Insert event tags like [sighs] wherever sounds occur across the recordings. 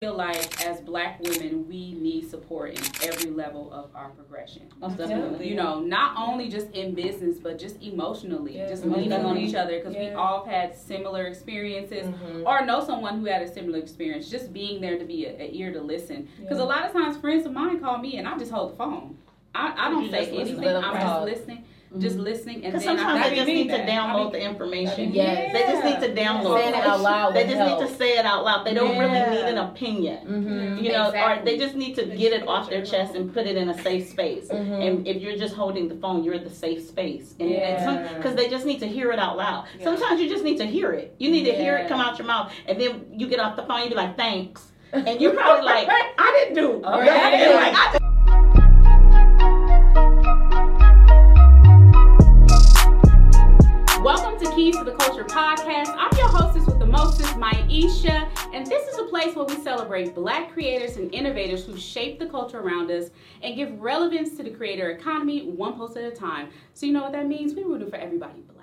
feel like as black women we need support in every level of our progression. Absolutely. you know not only just in business but just emotionally. Yeah, just most leaning on each other because we all had similar experiences Mhm. or know someone who had a similar experience. Just being there to be a, a ear to listen. Because Yeah. a lot of times friends of mine call me and i just hold the phone. I, I don't You say anything. i'm just listening just listening and Because then sometimes I, they just mean need to that. download I the information. Yes. They just need to download Saying it it. out loud They just help. need to say it out loud. They don't Yeah. really need an opinion. Mm-hmm. You know, or they just need to get it off their chest and put it in a safe space. Mhm. And if you're just holding the phone, you're at the safe space. And Yeah. because they just need to hear it out loud. Yeah. Sometimes you just need to hear it. You need to hear it come out your mouth, and then you get off the phone. You be like, "Thanks," and you're probably like, [laughs] "I didn't do." Okay. nothing." [laughs] Like, I Welcome to Keys to the Culture podcast. I'm your hostess with the mostest, Miesha, and this is a place where we celebrate black creators and innovators who shape the culture around us and give relevance to the creator economy one post at a time. So you know what that means? We're rooting for everybody black.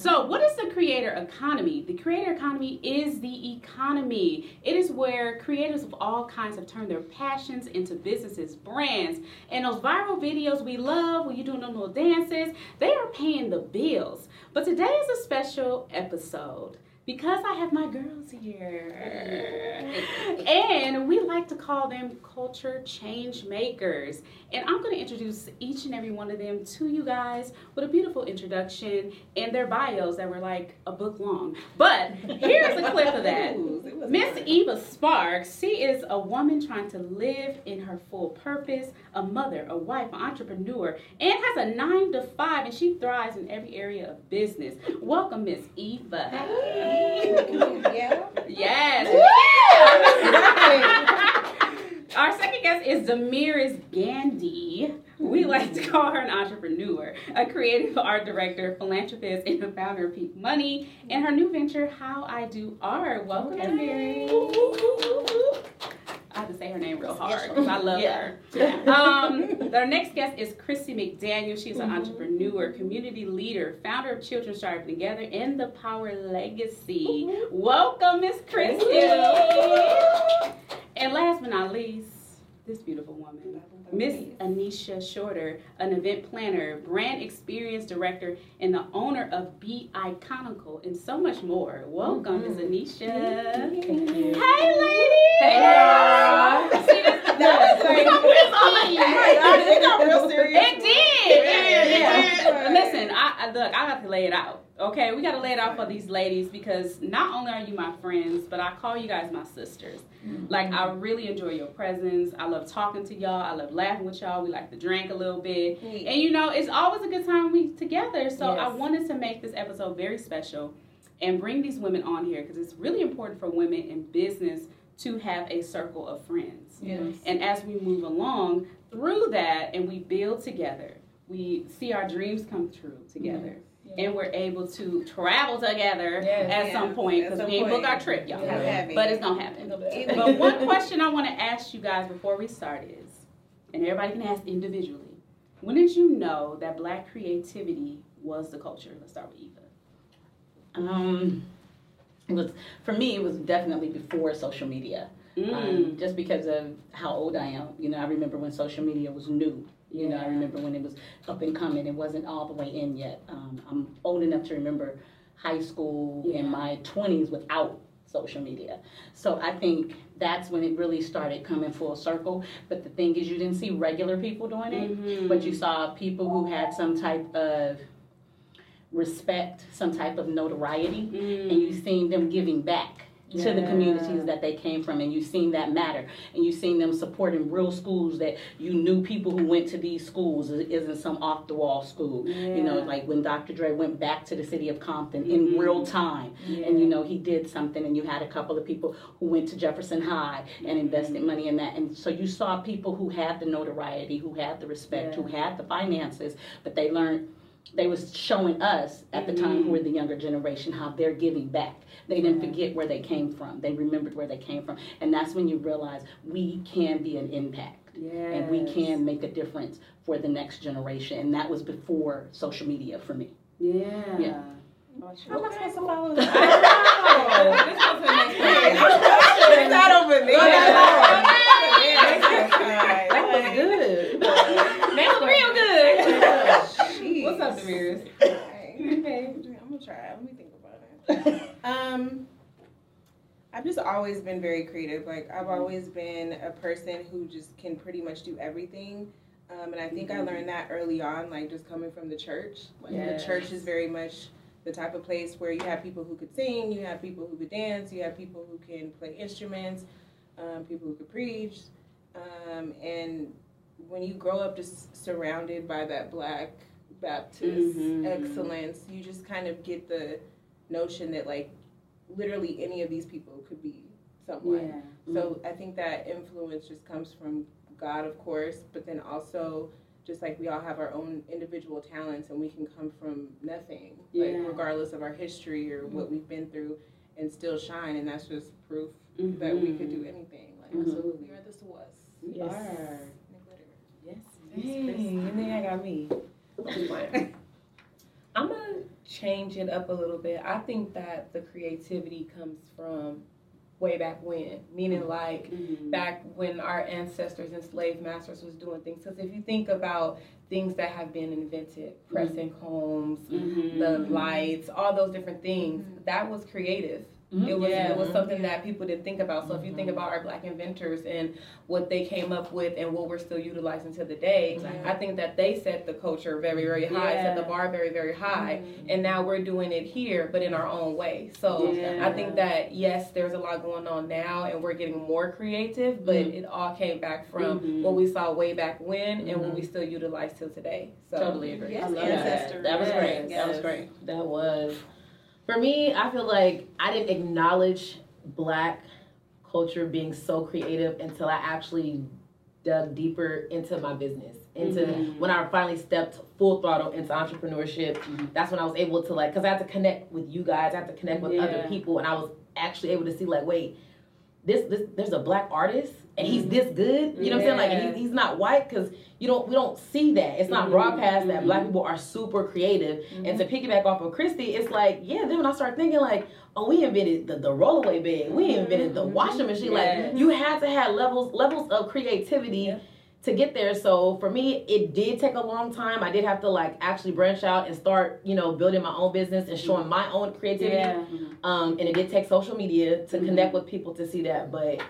So, what is the creator economy? The creator economy is the economy. It is where creators of all kinds have turned their passions into businesses, brands, and those viral videos we love where you're doing them little dances, they are paying the bills. But today is a special episode because I have my girls here. and we like to call them culture change makers. And I'm going to introduce each and every one of them to you guys with a beautiful introduction and their bios that were like a book long. But here's a clip of that. [laughs] Miss Eva Sparks, she is a woman trying to live in her full purpose, a mother, a wife, an entrepreneur, and has a nine to five, and she thrives in every area of business. Welcome, Miss Eva. Yeah. Yes. [laughs] Our second guest is Damaris Gandy. We like to call her an entrepreneur, a creative art director, philanthropist, and the founder of Pink Money, and her new venture, How I Do Art. Welcome, Damaris. I have to say her name real hard because I love Yeah. her. Um, our [laughs] next guest is Christi McDaniel. She's an entrepreneur, community leader, founder of Children Striving Together, and the Power Legacy. Welcome, Miss Christi. And last but not least, this beautiful woman, Miss Anisha Shorter, an event planner, brand experience director, and the owner of Be Iconical, and so much more. Welcome, Miss mm-hmm. Anisha. Hey, ladies! Hey, y'all. See, this- That was great. It got real serious. It did. Yeah, yeah. Listen, I, I look. I got to lay it out. Okay, we got to lay it out for these ladies because not only are you my friends, but I call you guys my sisters. Mm-hmm. Like I really enjoy your presence. I love talking to y'all. I love laughing with y'all. We like to drink a little bit, and you know, it's always a good time we together. So I wanted to make this episode very special and bring these women on here because it's really important for women in business to have a circle of friends. Yes. And as we move along through that and we build together, we see our dreams come true together. Mm-hmm. And we're able to travel together Yes. at Yeah, some point because we ain't book our trip, y'all. Yeah. But it's gonna happen. Either- But one question I want to ask you guys before we start is, and everybody can ask individually, when did you know that black creativity was the culture? Let's start with Eva. Um, it was for me. It was definitely before social media. Mm. Um, just because of how old I am. You know, I remember when social media was new. You know, I remember when it was up and coming. It wasn't all the way in yet. Um, I'm old enough to remember high school Yeah. in my 20s without social media. So I think that's when it really started coming full circle. But the thing is, you didn't see regular people doing it, Mhm. but you saw people who had some type of respect, some type of notoriety, Mm. and you seen them giving back to the communities that they came from and you've seen that matter and you've seen them supporting real schools that you knew people who went to these schools It isn't some off the wall school you know like when dr dre went back to the city of compton Mhm. in real time Yeah. and you know he did something and you had a couple of people who went to jefferson high and invested money in that and so you saw people who had the notoriety who had the respect Yeah. who had the finances but they learned they was showing us at the time mm-hmm. who were the younger generation how they're giving back they didn't Yeah. forget where they came from they remembered where they came from and that's when you realize we can be an impact and we can make a difference for the next generation and that was before social media for me Yeah. Yeah. How am I supposed to follow [laughs] I know. This was her next question. [laughs] it's not over there. That was good. That was real good. What's up, Damaris? [laughs] I'm gonna try. Let me think about it. [laughs] Um, I've just always been very creative. Like I've always been a person who just can pretty much do everything. Um, and I think I learned that early on, like just coming from the church. Like Yes. the church is very much the type of place where you have people who could sing, you have people who could dance, you have people who can play instruments, um, people who could preach. Um, and when you grow up just surrounded by that black Baptist Mhm. excellence, you just kind of get the notion that like literally any of these people could be someone. So I think that influence just comes from God, of course, but then also just like we all have our own individual talents and we can come from nothing, like regardless of our history or what we've been through, and still shine. And that's just proof Mhm. that we could do anything. Like Mhm. absolutely, we are the was. You are. Yes. Dang, and then I got me. I'm gonna change it up a little bit. I think that the creativity comes from way back when, meaning like Mhm. back when our ancestors and slave masters was doing things. Because if you think about things that have been invented, pressing combs, Mhm. the lights, all those different things, that was creative. Mhm. It was Yeah. it was something that people didn't think about. So if you think about our black inventors and what they came up with and what we're still utilizing to the day, Yeah. I think that they set the culture very very high, set the bar very very high, Mhm. and now we're doing it here, but in our own way. So Yeah. I think that yes, there's a lot going on now, and we're getting more creative, but Mhm. it all came back from Mhm. what we saw way back when and what we still utilize till today. So Totally agree. Yes, I love ancestors. that. That was great. Yes. That was great. That was. For me, I feel like I didn't acknowledge black culture being so creative until I actually dug deeper into my business. Into Mhm. when I finally stepped full throttle into entrepreneurship. Mhm. That's when I was able to like, cause I had to connect with you guys, I had to connect with other people, and I was actually able to see like, wait, this this there's a black artist and he's this good. You know what I'm saying? Like, he's, he's not white because you don't we don't see that. It's not Mhm. broadcast that Mhm. black people are super creative. Mm-hmm. And to piggyback off of Christi, it's like, yeah, then when I start thinking like, oh, we invented the, the rollaway bed, we invented the washing machine. Yes. Like you had to have levels levels of creativity Yeah. To get there. So for me, it did take a long time. I did have to like actually branch out and start, you know, building my own business and showing my own creativity. Yeah. Um, and it did take social media to Mhm. connect with people to see that, but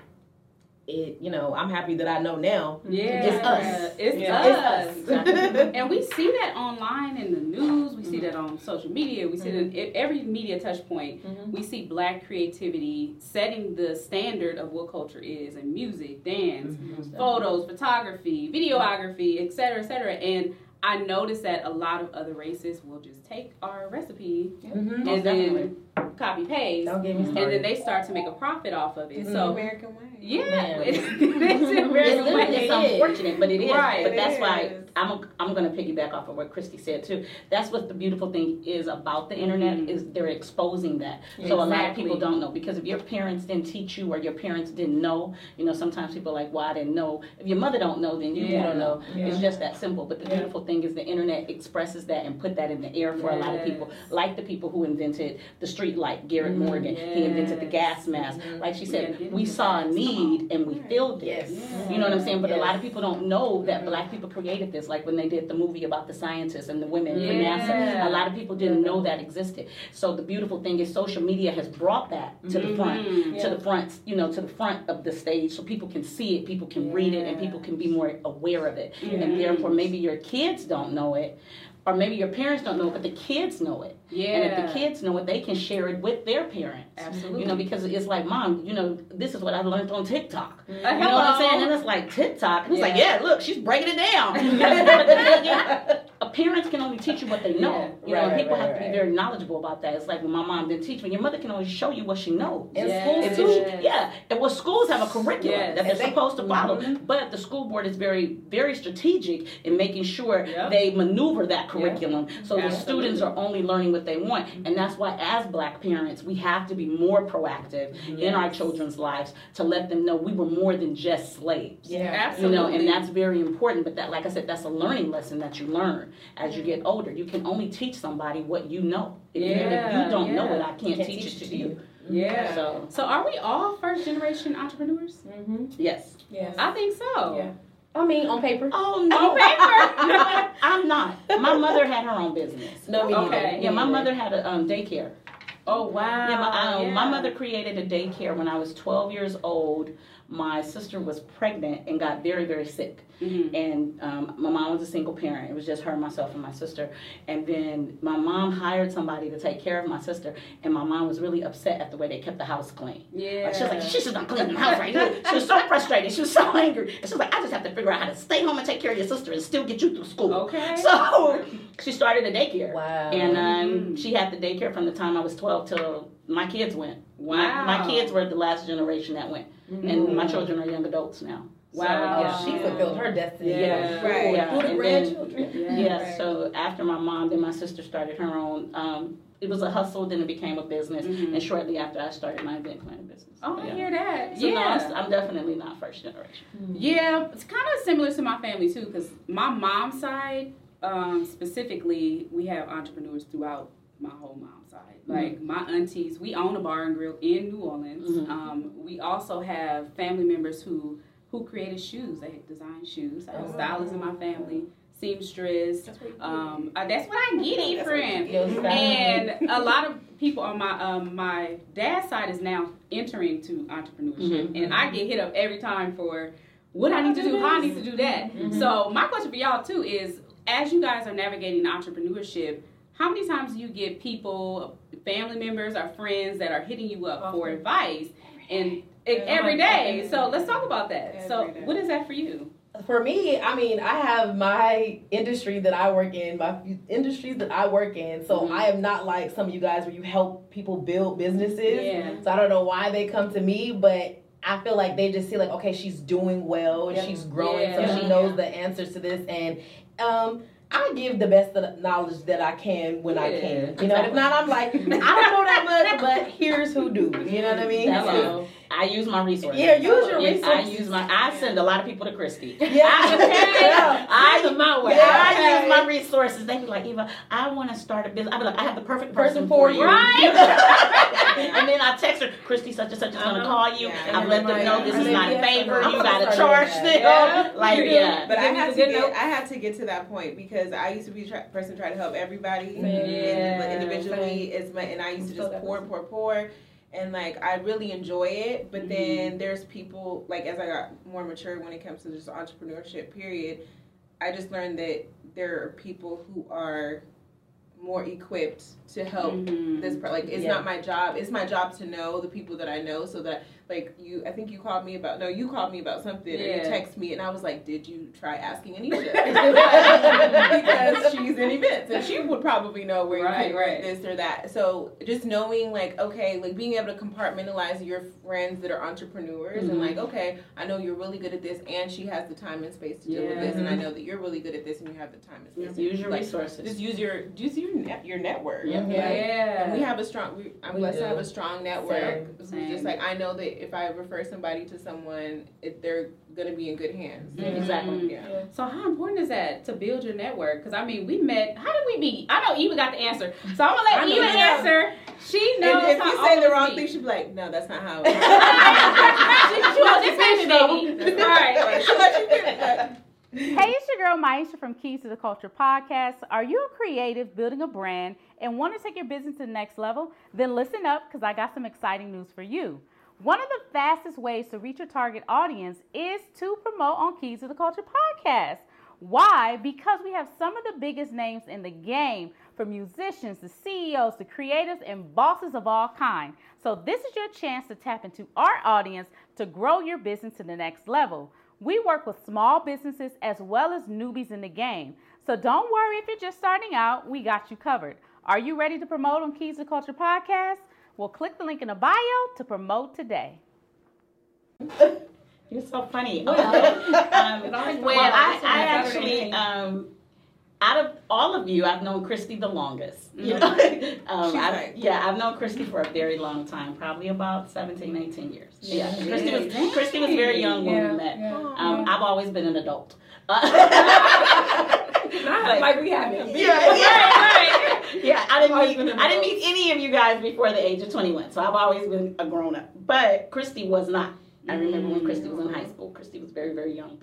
it, you know, I'm happy that I know now. Yeah. It's us. It's Yeah. us. It's us. And we see that online in the news. We see that on social media. We see that at every media touch point. Mhm. We see black creativity setting the standard of what culture is in music, dance, photos, photography, videography, etc., cetera, et cetera. And I noticed that a lot of other races will just take our recipe Mhm. and then copy paste, Don't get me and then they start to make a profit off of it. It's So the American way. yeah, Man. [laughs] it's, it's It's, very literally- it's unfortunate, but it is. Right. But that's It why. I'm I'm going to piggyback off of what Christi said too. That's what the beautiful thing is about the internet Mhm. is they're exposing that. So a lot of people don't know because if your parents didn't teach you or your parents didn't know, you know, sometimes people are like, "Well, I didn't know." If your mother don't know, then you Yeah. don't know. Yeah. It's just that simple. But the Yeah. beautiful thing is the internet expresses that and put that in the air for a lot of people, like the people who invented the street light, Garrett Mhm. Morgan. He invented the gas mask. Mhm. Like she said, didn't we saw a need and we filled it. Yes. Yeah. You know what I'm saying? But a lot of people don't know that Mhm. black people created this, like when they did the movie about the scientists and the women Yeah. NASA. A lot of people didn't know that existed. So the beautiful thing is social media has brought that to the front. To the front, you know, to the front of the stage, so people can see it, people can read it, and people can be more aware of it. And therefore, maybe your kids don't know it, or maybe your parents don't know it, but the kids know it. Yeah. And if the kids know it, they can share it with their parents. Absolutely. You know, because it's like, mom, you know, this is what I learned on TikTok. Uh, You know what I'm saying? And it's like TikTok. And it's like, Yeah. yeah, look, she's breaking it down. but then again, a parents can only teach you what they know. Yeah. You know, Right, people right, have to be very knowledgeable about that. It's like when my mom didn't teach me. Your mother can only show you what she knows. In Yes. schools too. yeah, and well, schools have a curriculum Yes. that they're they- supposed to follow, Mhm. but the school board is very, very strategic in making sure Yep. they maneuver that curriculum so the students are only learning what they want. And that's why, as black parents, we have to be more proactive in our children's lives to let them know we were more than just slaves. Yeah. You Absolutely. know, and that's very important. But that, like I said, that's a learning lesson that you learn as you get older. You can only teach somebody what you know. If, you, if you don't know it. I can't, teach, it to you. Yeah. So So are we all first generation entrepreneurs? Mm-hmm. yes. Yes. I think so. Yeah. I mean, on paper. Oh no, paper. [laughs] I'm not. My mother had her own business. No, me Okay. neither. Yeah, my mother had a um, daycare. Oh wow. Yeah, my, um, yeah. my mother created a daycare when I was 12 years old. My sister was pregnant and got very, very sick. Mhm. And um, my mom was a single parent. It was just her, myself, and my sister. And then my mom hired somebody to take care of my sister. And my mom was really upset at the way they kept the house clean. Yeah. Like, she was like, she's just not cleaning the house right now. She was so [laughs] frustrated. She was so angry. And she was like, I just have to figure out how to stay home and take care of your sister and still get you through school. Okay. So she started a daycare. Wow. And um, Mhm. she had the daycare from the time I was 12 till my kids went. Wow. My, my kids were the last generation that went. And my children are young adults now. So, Wow. yeah. she fulfilled her destiny. Yeah. Right. Yeah, Who the and then- grandchildren? Yeah. Yeah, Right. so after my mom, then my sister started her own. Um, it was a hustle, then it became a business, Mhm. and shortly after, I started my event planning business. Oh, I hear that. So yeah. no, I'm, I'm definitely not first generation. Yeah, it's kind of similar to my family too, because my mom's side, um, specifically, we have entrepreneurs throughout my whole mom's side. Like my aunties, we own a bar and grill in New Orleans. Mhm. Um, we also have family members who who created shoes. They design shoes. I have Oh. stylists in my family, seamstress. That's what Um, uh, that's what I get, it, That's friend. you Yo, do. style. And a lot of people on my um, my dad's side is now entering to entrepreneurship, Mhm. and I get hit up every time for what I need to do, how I need to do that. Mhm. So my question for y'all too is, as you guys are navigating entrepreneurship, how many times do you get people, family members, or friends that are hitting you up for advice, and e- Yeah. every day? So let's talk about that. So Every day. what is that for you? For me, I mean, I have my industry that I work in, my few industries that I work in. So Mhm. I am not like some of you guys where you help people build businesses. Yeah. So I don't know why they come to me, but I feel like they just see like, okay, she's doing well and Yeah. she's growing, Yeah. so she knows the answers to this. And um, I give the best of the knowledge that I can when I can. You know, if not, I'm like, I don't know that much, but here's who do. You know what I mean? Hello. [laughs] I use my resources. Yeah, use your Yes, I use my. I send a lot of people to Christi. Yeah. I, [laughs] I, Send my way. Yeah, I use my resources. They be like, Eva, I want to start a business. I be like, I have the perfect person, Person for you. you. Right. [laughs] and then I text her, Christi such and such is gonna Uh-huh. call you. Yeah. I've let them know this is Maybe not a favor. I'm You gonna gotta charge doing them. [laughs] Yeah. Like You yeah. But I Give me had to get notes. I had to get to that point because I used to be a tra- person trying to help everybody Yeah. and individually. It's my and I used to Still just that pour, pour, pour, and like I really enjoy it. But Mhm. then there's people like as I got more mature when it comes to just entrepreneurship. Period. I just learned that there are people who are more equipped to help Mhm. this part. Like it's Yeah. not my job. It's my job to know the people that I know so that like you I think you called me about no, you called me about something or you Yeah. text me and I was like, Did you try asking Anisha? [laughs] because she's in events and she would probably know where Right, you can right. this or that. So just knowing like, okay, like being able to compartmentalize your friends that are entrepreneurs and Mhm. like, okay, I know you're really good at this and she has the time and space to deal with this and I know that you're really good at this and you have the time and space. to Use your like, resources. just use your use your net, your network. Yeah. Like, Yeah. and we have a strong. We, I'm We blessed to have a strong network. Same. Same. Just like I know that if I refer somebody to someone, it, they're gonna be in good hands. Mhm. Exactly. Yeah. So how important is that to build your network? Because I mean, we met. How did we meet? I know Eva got the answer, so I'm gonna let Eva know. answer. She knows. And if how you say the wrong thing, us she'd be like, "No, that's not how." meet. [laughs] she, she wants this baby. All right. She'll let you get that. Hey, it's your girl Miesha from Keys to the Culture podcast. Are you a creative building a brand and want to take your business to the next level? Then listen up because I got some exciting news for you. One of the fastest ways to reach your target audience is to promote on Keys to the Culture podcast. Why? Because we have some of the biggest names in the game, from musicians to CEOs to creatives and bosses of all kind. So this is your chance to tap into our audience to grow your business to the next level. We work with small businesses as well as newbies in the game. So don't worry if you're just starting out, we got you covered. Are you ready to promote on Keys to the Culture podcast? Well, click the link in the bio to promote today. [laughs] You're so funny. [laughs] Um, um, always well. I, I actually, um, out of all of you, I've known Christi the longest. You [laughs] know, um, She's I've- yeah, I've known Christi for a very long time, probably about 17, 18 years. Yeah, Yeah. Christi was Christi was very young when Yeah, we met. yeah. Um, I've always been an adult. Not Like- like we haven't. yeah, Right, yeah, I didn't meet I didn't meet any of you guys before the age of 21. So I've always been a grown up. But Christi was not. I remember when Christi was in high school. Christi was very, very young.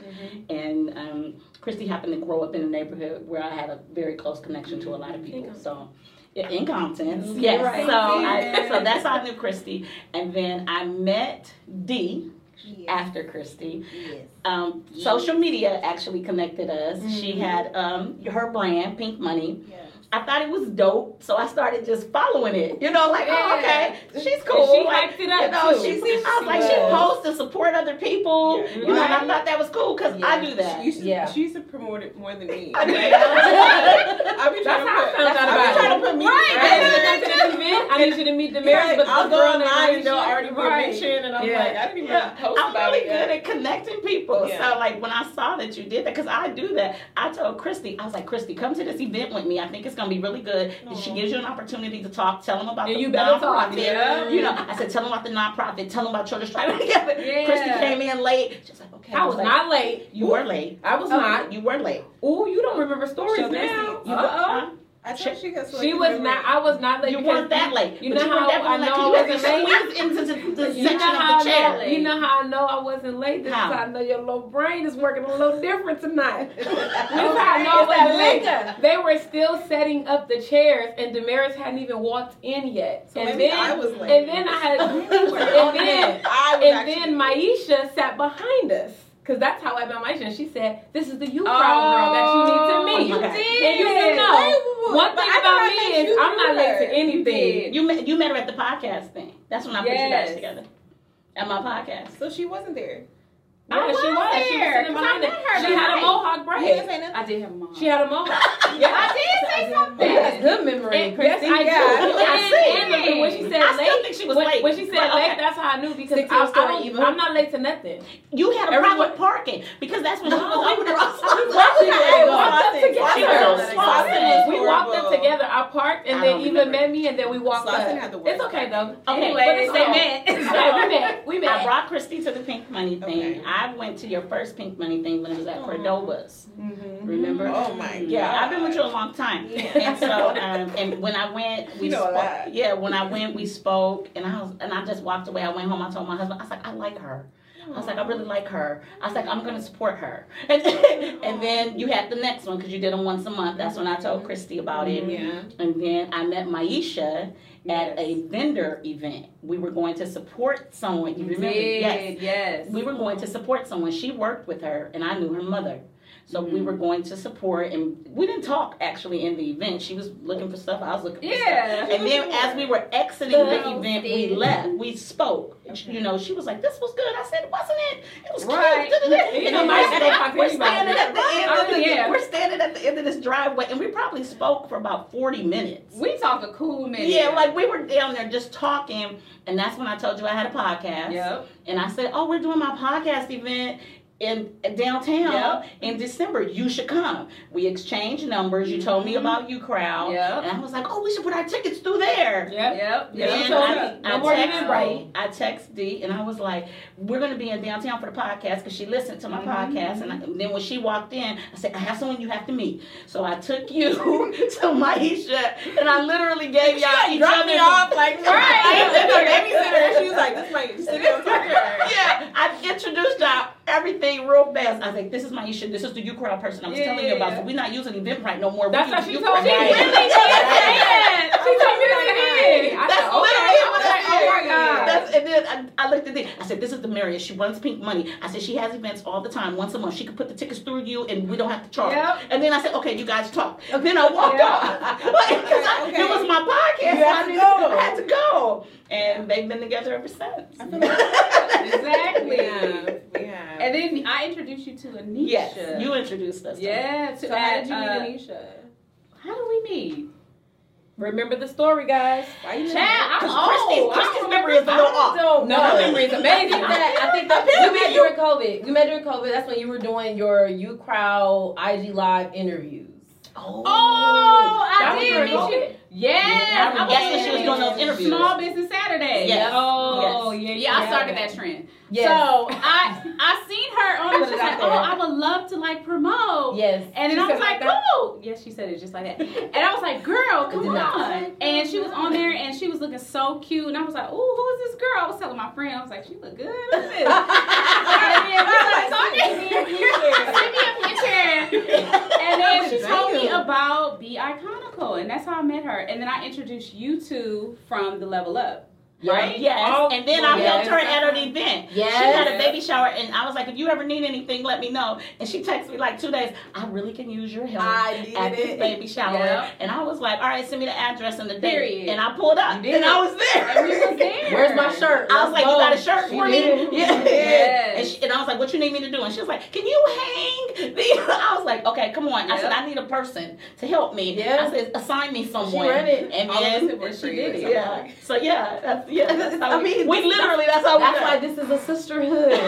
And um, Christi happened to grow up in a neighborhood where I had a very close connection to a lot of people. So yeah, in Compton. Yes. Right. So I, so that's how I knew Christi. And then I met Dee Yes. after Christi. yes. Um, social media actually connected us. She had um, her brand, Pink Money. Yes. I thought it was dope, so I started just following it. You know, like, oh, okay, she's And cool. she like, hyped it up you know, too. she, She I was like, she does. posts to support other people. Yeah. You know, and I thought that was cool because I do that. You should, Yeah. She used to promote it more than me. I do. I be That's trying how I to put, found out I be about trying it. to put me Right. right. I need you to come to this event. I need you to meet Damaris, Like, but I'll go girl named online and they'll already be Right. mentioned, and I'm like, I didn't even Yeah, post I'm about really it good at connecting people. So, like, when I saw that you did that, because I do that, I told Christi, I was like, Christi, come to this event with me. I think it's going to be really good. And She gives you an opportunity to talk, tell them about And the you better talk, nonprofit. yeah. You know, I said, tell them about the nonprofit, tell them about Children Striving [laughs] Together. Yeah. Christi came in late. She's like, okay. I was like, not late. You were late. I was Okay, not. You were late. Ooh, you don't remember stories Show now. Uh oh. Huh? I told she She was not. I was not late. You because weren't that late. You know you how definitely I late know 'cause I wasn't late? into the, the You know how of the I know, you know how I know I wasn't late. This How? is how I know your little brain is working a little different tonight. [laughs] This is how I know I wasn't late. They were still setting up the chairs, and Damaris hadn't even walked in yet. So and maybe then, I was late. and then I had, [laughs] and then, I was and then Miesha sat behind us. Cause that's how I met my And she said, "This is the you crowd Oh, girl that you need to oh, meet." you did. And you didn't know. Wait, One thing I about me is I'm not through late to anything. You met you met her at the podcast thing. That's when I put you Yes. guys together. At my podcast. So she wasn't there. Yeah, I she was was. She was there, behind I it. met her She had a mohawk You braid. didn't say nothing. I did have a mom. She had a mohawk. [laughs] yeah, I did say something. That's good memory, And, Christi. yes, I Yeah, do. I And, see. and, and when she said I still late, think she was when, late. when she said But, late, okay. that's how I knew because I, your I story, don't, Eva. I'm not late to nothing. You had a Everyone- problem with parking because that's when she was No, over there. I was we walked up together. She was so Slauson We walked up together. I parked, and then don't Eva met me, and then we walked up. had the worst It's okay though. Okay. Anyway, But they so- met. [laughs] We met. We I brought Christi to the Pink Money thing. Okay. I went to your first Pink Money thing when it was at Cordova's. Mhm. Remember? Oh my god. Yeah, I've been with you a long time. And so, um, and when I went, we You know spoke. that. Yeah, when I went, we spoke, and I was, and I just walked away. I went home. I told my husband, I was like, I like her. I was like, I really like her. I was like, I'm gonna support her. [laughs] And, and then you had the next one because you did them once a month. That's when I told Christi about it. Yeah. And then I met Miesha at a vendor event. We were going to support someone. You remember? Yes. Yes. We were going to support someone. She worked with her, and I knew her mother. So we were mm-hmm. going to support, and we didn't talk actually in the event. She was looking for stuff. I was looking for Yeah. stuff. And then as we were exiting the So event, we left. We spoke. You know, she was like, "This was good." I said, "Wasn't it? It was Right. cute." [laughs] You know, my we're, don't talk to we're standing at the end of oh, the Oh, yeah. we're standing at the end of this driveway, and we probably spoke for about forty minutes. We talked a cool minute. Yeah, like we were down there just talking, and that's when I told you I had a podcast. Yep. And I said, "Oh, we're doing my podcast event in downtown Yep. in December. You should come." We exchanged numbers. You told me about you crowd, Yep. and I was like, "Oh, we should put our tickets through there." Yep. Yep. Yeah, Then you I, me. I No more than text that, D, I text D, and I was like, "We're gonna be in downtown for the podcast because she listened to my Mm-hmm. podcast." And, I, and then when she walked in, I said, "I have someone you have to meet." So I took you [laughs] to Miesha, and I literally gave y'all each Dropped other me off like [laughs] Right. [laughs] I was in the babysitter. She was like, "This might sit down talk to yeah, I introduced y'all everything real fast. I was like, this is Miesha, this is the U crowd person I was Yeah, telling you about. yeah. So we're not using Eventbrite no more. That's we how use she told me. Really? She did. [laughs] She told me That's said, okay. literally I what I like, oh my god. That's, and then I, I looked at it. I said, "This is Damaris. She runs Pink Money." I said, "She has events all the time, once a month. She can put the tickets through you, and we don't have to charge." Yep. And then I said, "Okay, you guys talk." Then I walked off [laughs] because Okay. it was my podcast. You had I to go. I had to go, and they've been together ever since. [laughs] Exactly. We have. And then I introduced you to Anisha. yes, you introduced us. to Yeah. To so how did you uh, meet Anisha? How do we meet? Remember the story, guys. Why you Child, I'm Because old. Christi's, I Christi's memory is a little off. don't No, know. her memory is [laughs] amazing. think that I think that we met during COVID. We met during COVID. That's when you were doing your U Crowd IG Live interviews. Oh, Oh, I did meet you. Yes, Yeah, I that's when she was doing those interviews. Small Business Saturday. Yes. Oh, Yes. yeah, yeah. I started that trend. Yes. So I I seen her on. Put She's like, oh, I would love to like promote. Yes. And then She I was like, like cool. Yes, she said it just like that. And I was like, girl, come on. And she was on there and she was looking so cute. And I was like, oh, who is this girl? I was telling my friend, I was like, she look good. Look this. and then we started. Send me a picture. And then she told me about Be Iconical. And that's how I met her. And then I introduced you two from the Level Up. Right? Yes. Oh, and then I yes. helped her at an event. Yes. She had a baby shower, and I was like, if you ever need anything, let me know. And she texted me like two days. I really can use your help I needed at this it. baby shower. Yep. And I was like, all right, send me the address and the date. Period. And I pulled up, You did. and I was there. And we was there. Where's my shirt? I was like, you got a shirt She for did. me? [laughs] Yeah. Yes. And, she, and I was like, what you need me to do? And she was like, can you hang? the [laughs] I was like, okay, come on. I said, I need a person to help me. Yeah. I said, assign me someone. ran it. And All of us then and she did it. some yeah. point. So yeah, that's yeah. That's [laughs] how I we, mean, we literally that's how we That's why this is a sisterhood. [laughs]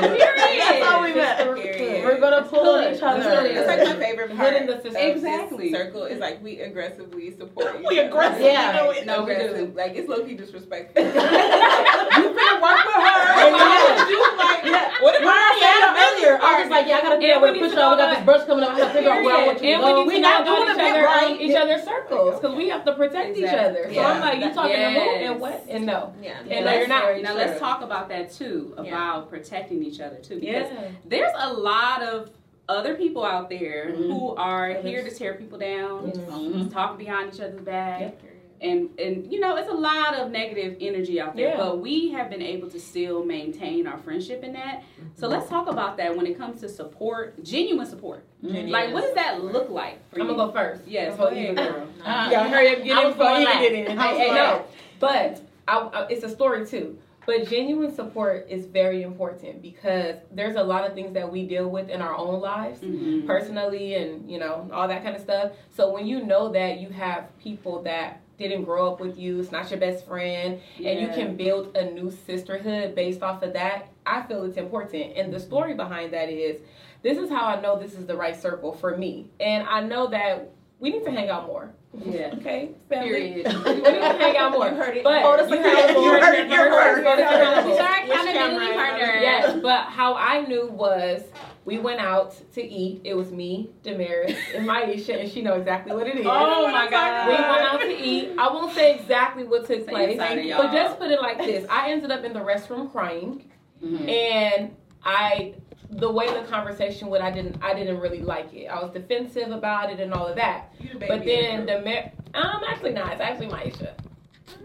That's how we met. We're gonna pull on each other. That's That's like my favorite part. Good in the system. of this Exactly. circle is like we aggressively support. [laughs] We each other. aggressive. Yeah. You know it. No, we do. aggressive. Like it's low key disrespectful. you You better work with her. Like, what if When I said it earlier, I was like, yeah, I gotta figure out And where we to need push to on. We got this brush coming up. I gotta figure out where I want you to and go. we need to We're not doing each other, right. each other's circles because we have to protect each other. So I'm like, you talking to who and what and no. Yeah. And no, you're not. Now let's talk about that too, about protecting each other too, because there's a lot of other people out there Mhm. who are here to tear people down, Mhm. talking behind each other's back. Yep. And, and you know it's a lot of negative energy out there Yeah. but we have been able to still maintain our friendship in that so let's talk about that when it comes to support genuine support Mhm. like what does that look like for I'm you gonna go first. Yes, go ahead, go. girl. Uh, You gotta hurry up, get I in was before going you last. get in. I was Hey, going no, but I, I, it's a story too. But genuine support is very important because there's a lot of things that we deal with in our own lives, Mhm. personally, and you know all that kind of stuff. So when you know that you have people that didn't grow up with you, it's not your best friend, and you can build a new sisterhood based off of that, I feel it's important. And the story behind that is this is how I know this is the right circle for me. And I know that we need to hang out more. yeah Okay? Family. period [laughs] We need to hang out more. You heard it. But Hold us you accountable. heard, you heard, You you heard heard, it first. accountable. She's our Which accountability camera? partner Yes, but how I knew was we went out to eat. It was me, Damaris, and Miesha, and she know exactly what it is. Oh my God. We went out to eat. I won't say exactly what took Say place, inside but just put it like this: I ended up in the restroom crying, Mhm. and I, the way the conversation went, I didn't, I didn't really like it. I was defensive about it and all of that. The But then in the the I'm actually not. It's actually Miesha.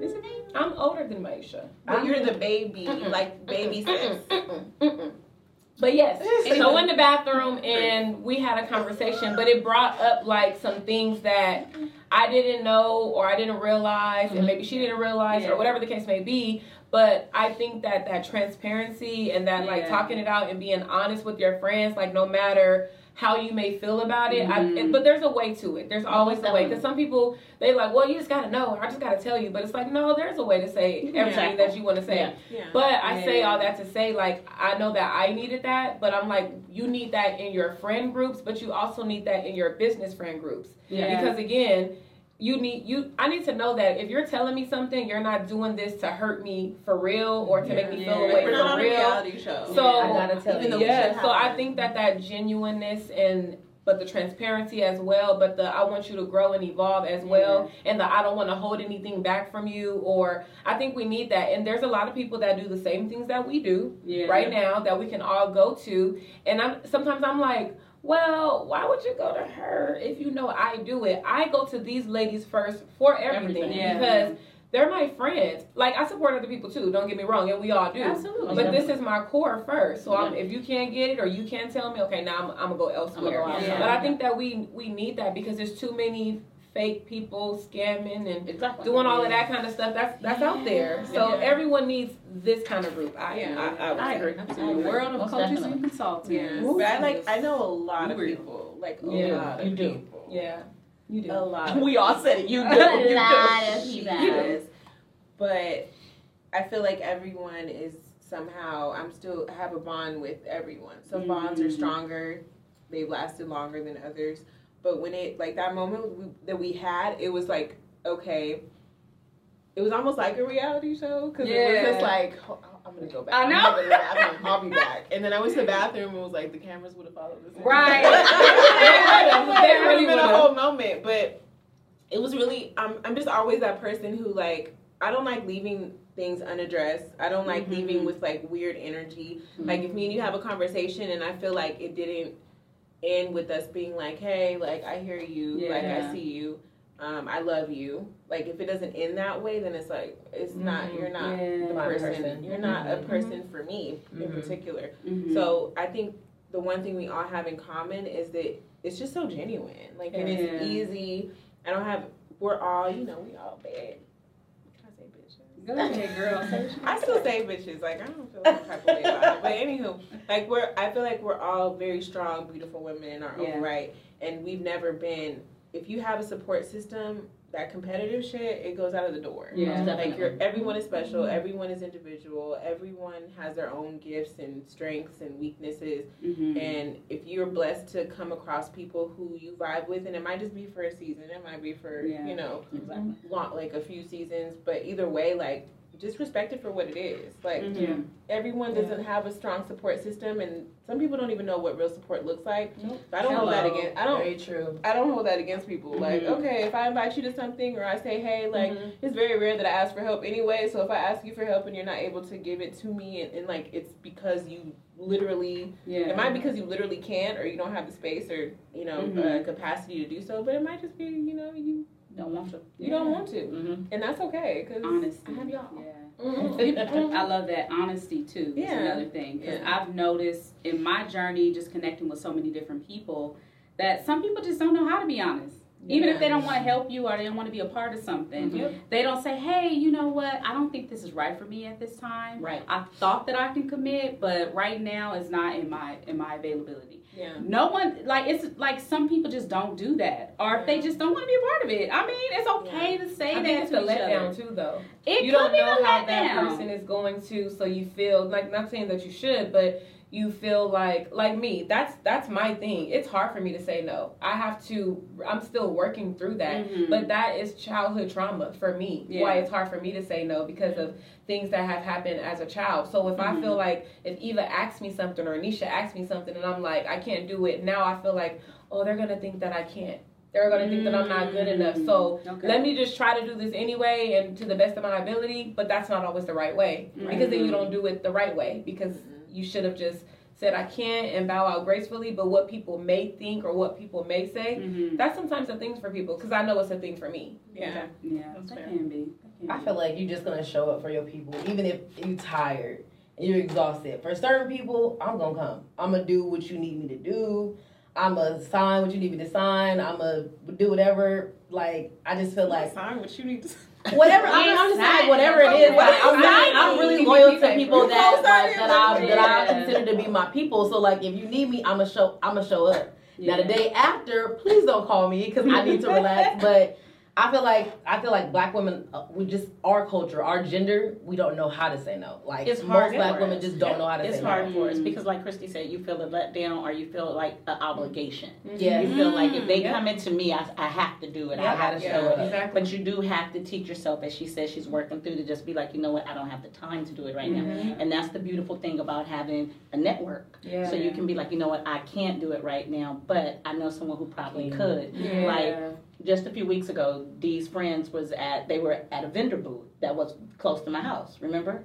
Is it me? I'm older than Miesha. But you're the baby, Mm-mm. like baby sis. Mm-mm, mm-mm. But yes, so went in the bathroom and we had a conversation, but it brought up like some things that I didn't know or I didn't realize, and maybe she didn't realize, Yeah. or whatever the case may be. But I think that that transparency and that like talking it out and being honest with your friends, like no matter how you may feel about it, I, Mhm. but there's a way to it. There's always a way because some people they like, well, you just gotta know, or I just gotta tell you. But it's like, no, there's a way to say everything that you want to say. Yeah. Yeah. But I say all that to say, like, I know that I needed that, but I'm like, you need that in your friend groups, but you also need that in your business friend groups. Yeah. Because again, you need you I need to know that if you're telling me something, you're not doing this to hurt me for real or to make me feel Yeah. away We're not for on a real. reality show. So I gotta tell Even you. though we yeah, so I think that that genuineness and but the transparency as well, but the I want you to grow and evolve as well, and the I don't want to hold anything back from you, or I think we need that. And there's a lot of people that do the same things that we do Yeah. right now that we can all go to. And I'm sometimes I'm like, well, why would you go to her if you know I do it? I go to these ladies first for everything, Everything. Yeah. because they're my friends. Like I support other people too. Don't get me wrong, and we all do. Absolutely. But this is my core first. So I'm, if you can't get it or you can't tell me, okay, now I'm, I'm gonna go elsewhere. I'ma go outside. But I think that we we need that because there's too many fake people scamming and Exactly. doing all of that kind of stuff. That's that's out there. So Yeah. everyone needs this kind of group. I Yeah. I, I, would I agree. In the world of Most coaches definitely. and consultants. Yeah. Ooh. But I like I know a lot of people. Like a Yeah, lot of you do. people. Yeah, you do. A lot. [laughs] We all said it. You [laughs] do. A You lot do. of people. Yes. But I feel like everyone is somehow I'm still have a bond with everyone. Some bonds are Mhm. stronger. They've lasted longer than others. But when it like that moment we, that we had, it was like okay. It was almost like a reality show because it was just like I'm gonna go back. I know. I'm gonna go to the bathroom. I'll be back. And then I went to the [laughs] bathroom and was like, the cameras would have followed us. Right. it would have really been a whole moment, but it was really. I'm. I'm just always that person who like. I don't like leaving things unaddressed. I don't like Mhm. leaving with like weird energy. Like if me and you have a conversation and I feel like it didn't end with us being like, "Hey, like I hear you, like I see you, um, I love you." Like if it doesn't end that way, then it's like it's not. Mhm. You're not Yeah. the My person. person. You're not a Mhm. person for me in Mhm. particular. Mhm. So I think the one thing we all have in common is that it's just so genuine. Like it Yeah. is easy. I don't have. We're all, you know, we all bad. Can I say bitches? Go ahead, girl. [laughs] Say what you I still say bitches. Like I don't feel like type of way about it. But anywho, like we're. I feel like we're all very strong, beautiful women in our Yeah. own right, and we've never been. If you have a support system, that competitive shit, it goes out of the door. Yeah. Like you're, everyone is special. Everyone is individual. Everyone has their own gifts and strengths and weaknesses. Mhm. And if you're blessed to come across people who you vibe with, and it might just be for a season, it might be for Yeah. you know, Exactly. long, like a few seasons. But either way, like just respect it for what it is. Like Mhm. everyone doesn't have a strong support system, and some people don't even know what real support looks like. Nope. I don't hold that Hello. against. I don't. Very true. I don't hold that against people. Like, Mhm. okay, if I invite you to something or I say, hey, like, Mhm. it's very rare that I ask for help anyway. So if I ask you for help and you're not able to give it to me, and, and like, it's because you literally, Yeah. it might be because you literally can't or you don't have the space or you know Mhm. uh, capacity to do so, but it might just be, you know, you Don't want to. you don't want to, Mm-hmm. and that's okay because honesty. I have y'all. Yeah. Mhm. [laughs] I love that honesty too. Is Yeah. another thing because Yeah. I've noticed in my journey, just connecting with so many different people, that some people just don't know how to be honest. Even if they don't want to help you or they don't want to be a part of something, Yep. they don't say, "Hey, you know what? I don't think this is right for me at this time. Right. I thought that I can commit, but right now it's not in my in my availability." Yeah. No one like it's like some people just don't do that, or if they just don't want to be a part of it. I mean, it's okay to say I that it's to a letdown too, though. It you don't know how that letdown. person is going to, so you feel like not saying that you should, but you feel like like me. That's that's my thing. It's hard for me to say no. I have to. I'm still working through that. Mhm. But that is childhood trauma for me. Yeah. Why it's hard for me to say no because of things that have happened as a child. So if Mhm. I feel like if Eva asks me something or Anisha asks me something and I'm like I can't do it, now I feel like oh they're gonna think that I can't. They're gonna think that I'm not good enough. So Okay. let me just try to do this anyway and to the best of my ability. But that's not always the right way because then you don't do it the right way because you should have just said I can't and bow out gracefully. But what people may think or what people may say, Mhm. that's sometimes a thing for people because I know it's a thing for me. Yeah. Yeah, That's that fair. can be. That Mm-hmm. can I feel like you're just gonna show up for your people, even if you're tired and you're exhausted. For certain people, I'm gonna come. I'm gonna do what you need me to do. I'm gonna sign what you need me to sign. I'm gonna do whatever. Like I just feel like sign what you need to. Whatever. I mean, I'm just saying whatever it is. Like, I'm really, I'm really loyal to people that like, that I that I consider to be my people. So like, if you need me, I'm gonna show. I'm gonna show up. Now the day after, please don't call me because I need to relax. [laughs] But I feel like I feel like black women, uh, we just our culture, our gender, we don't know how to say no. Like It's most black women just don't know how to It's say hard no. for us Mm. because, like Christi said, you feel a letdown or you feel like an obligation. Yeah. You feel like if they Yeah. come into me, I, I have to do it. I Yeah. have to Yeah. show up. Exactly. But you do have to teach yourself, as she says, she's working through to just be like, you know what, I don't have the time to do it right now. Mhm. And that's the beautiful thing about having a network. Yeah. So you can be like, you know what, I can't do it right now, but I know someone who probably Yeah. could. Yeah. Like just a few weeks ago, Dee's friends was at they were at a vendor booth that was close to my house. Remember?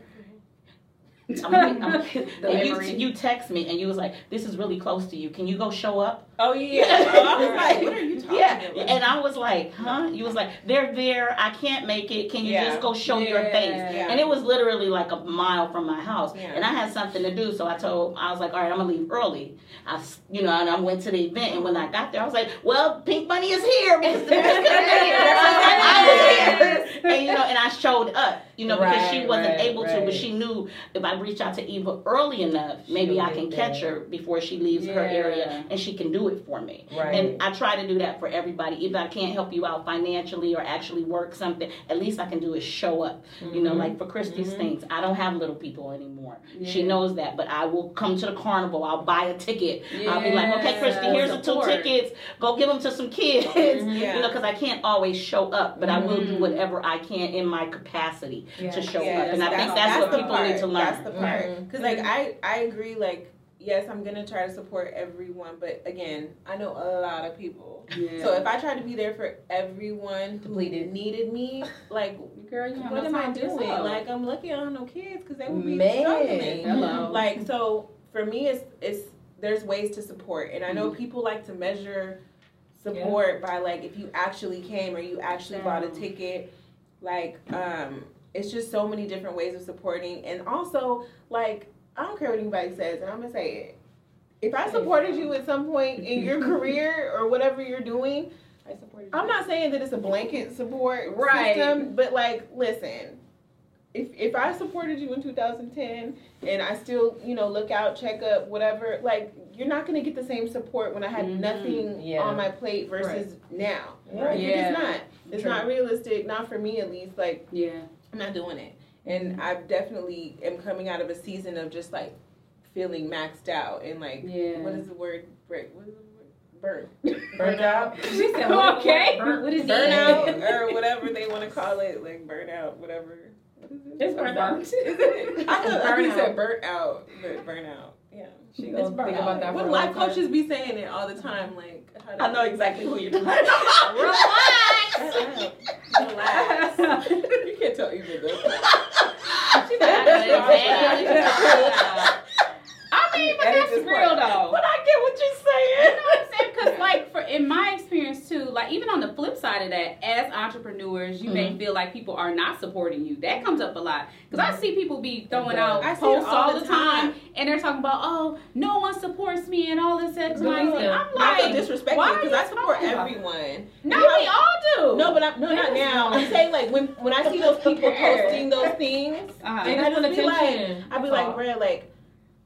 [laughs] I'm, I'm, [laughs] you, you text me and you was like, "This is really close to you. Can you go show up?" Oh yeah. I was [laughs] like, what are you talking Yeah, about? and I was like, "Huh?" You was like, "They're there. I can't make it. Can you Yeah. just go show your face?" Yeah. And it was literally like a mile from my house, Yeah. and I had something to do. So I told, I was like, "All right, I'm gonna leave early." I, you know, and I went to the event, and when I got there, I was like, "Well, Pink Money is here because the best gonna make it." So I was here, [laughs] and you know, and I showed up, you know, because she wasn't right, able to, but she knew if I reach out to Eva early enough, maybe She'll I can there. catch her before she leaves her area, and she can do it for me. Right. And I try to do that for everybody. If I can't help you out financially or actually work something, at least I can do is show up. You know, like for Christi's Mhm. things, I don't have little people anymore. She knows that, but I will come to the carnival. I'll buy a ticket. I'll be like, okay, Christi, here's the two tickets. Go give them to some kids. [laughs] Yeah. You know, because I can't always show up, but I will do Mhm. whatever I can in my capacity. Yeah. to show Yeah, up. And I think that's- that's, what people part. need to learn. That's the part. Mhm. Because like I I agree. Like yes, I'm gonna try to support everyone, but again, I know a lot of people. Yeah. So if I tried to be there for everyone who needed me, like girl, you what am I doing? yourself. Like I'm lucky I don't have no kids because they would be Man. struggling. Hello. Like so for me, it's it's there's ways to support, and I know people like to measure support by like if you actually came or you actually bought a ticket. Like um, it's just so many different ways of supporting, and also like I don't care what anybody says, and I'm gonna say it. If I supported you at some point in your [laughs] career or whatever you're doing, I supported I'm not saying that it's a blanket support Right. system, but like, listen, if if I supported you in 2010 and I still, you know, look out, check up, whatever, like, you're not gonna get the same support when I had Mhm. nothing Yeah. on my plate versus now. Yeah. Right? Yeah. just not. It's True. not realistic, not for me at least. Like, yeah. I'm not doing it, and I definitely am coming out of a season of just like feeling maxed out and like, Yeah. what is the word? Break. What is the word? Burn. Burnt out. [laughs] She said, Okay. Burnt, what is it? burnout [laughs] or whatever they want to call it, like burnout, whatever. What is it? It's burnt out. Is it? I thought I Burnout. said burnt out, but burnout. Yeah. She gonna think about that for When life long time. coaches be saying it all the time, like how do I know exactly who you're talking [laughs] about. Relax. Relax. [laughs] you can't tell either though. [laughs] I mean, but that's this real part. though. But I get what you're saying. You know what I'm saying? Because, like, for in my experience too, like even on the flip side of that, as entrepreneurs, you may feel like people are not supporting you. That comes up a lot because I see people be throwing out I see posts all all the the time, and they're talking about, oh, no one supports me and all this X, Y, and Z. Yeah. I'm like, I feel like, disrespected why because you I support everyone. no, You know- we all do. No, but I'm no, not now. I'm saying like when when I see those people posting those things, uh-huh. and I just be like, I'd be like, bruh, like,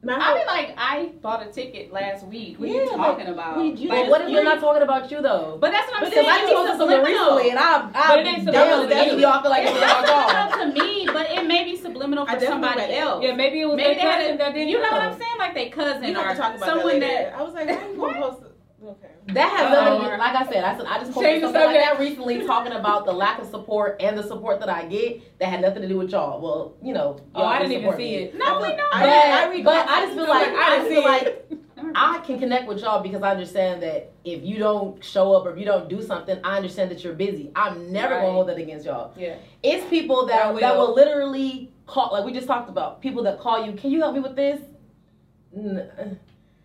my I mean, like, I bought a ticket last week. What are you talking about? we- you But Like, what if you're not talking about you though? But that's what I'm Because saying. I just posted something subliminal. recently and I, I But it ain't damn, subliminal. that's y'all feel like it's subliminal to me, but it may be subliminal for somebody else. Yeah, maybe it was Maybe their had cousin a, that didn't you know what. I'm saying? Like they cousin or talk about someone that. that. I was like, how you gonna post? Okay. That has nothing. to do- um, Like I said, I said I just posted Change the something like that recently, talking about the lack of support and the support that I get that had nothing to do with y'all. Well, you know, Oh, y'all I didn't even see me. it. No, we know. I But, read- I but I just feel like like, I I just feel like I can connect with y'all because I understand that if you don't show up or if you don't do something, I understand that you're busy. I'm never Right. gonna hold that against y'all. Yeah. It's people That that will. that will literally call, like we just talked about, people that call you. Can you help me with this? N-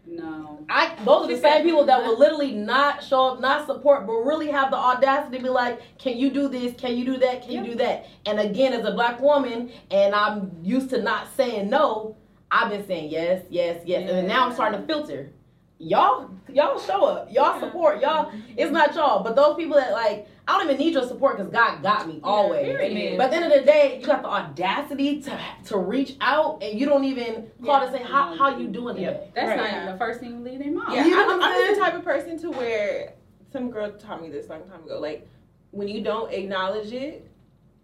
No. I those are the same people that will literally not show up, not support, but really have the audacity to be like, "Can you do this? Can you do that? Can you do that?" And again, as a black woman, and I'm used to not saying no, I've been saying yes, yes, yes, and now I'm starting to filter. Y'all, y'all show up, y'all support, y'all. It's not y'all, but those people that like, I don't even need your support because God got me always. period. But at the end of the day, you got the audacity to to reach out, and you don't even call to say how how you doing Yeah. today. That's Right. not even the first thing you leave their mouth. Yeah, You know I'm, I'm I'm the type of person to where some girl taught me this a long time ago. Like when you don't acknowledge it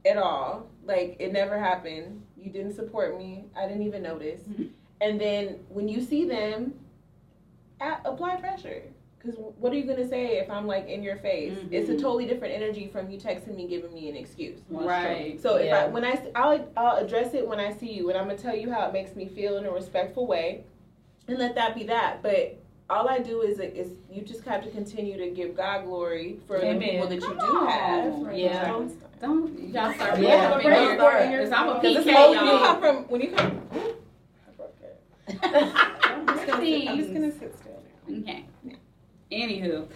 at all, like it never happened. You didn't support me. I didn't even notice. Mhm. And then when you see them, a- apply pressure. Because what are you gonna say if I'm like in your face? It's a Mhm. totally different energy from you texting me, giving me an excuse. Right. So if I when I I'll, I'll address it when I see you, and I'm gonna tell you how it makes me feel in a respectful way, and let that be that. But all I do is is you just have to continue to give God glory for Amen. the people that you do on. have. Yeah. Don't- Don't y'all start Yeah, putting don't up in start. Because I'm a Because it's PK, When you come from when you come. [laughs] I broke it. [laughs] I'm just gonna sit, I'm just gonna sit still now. Okay. Anywho,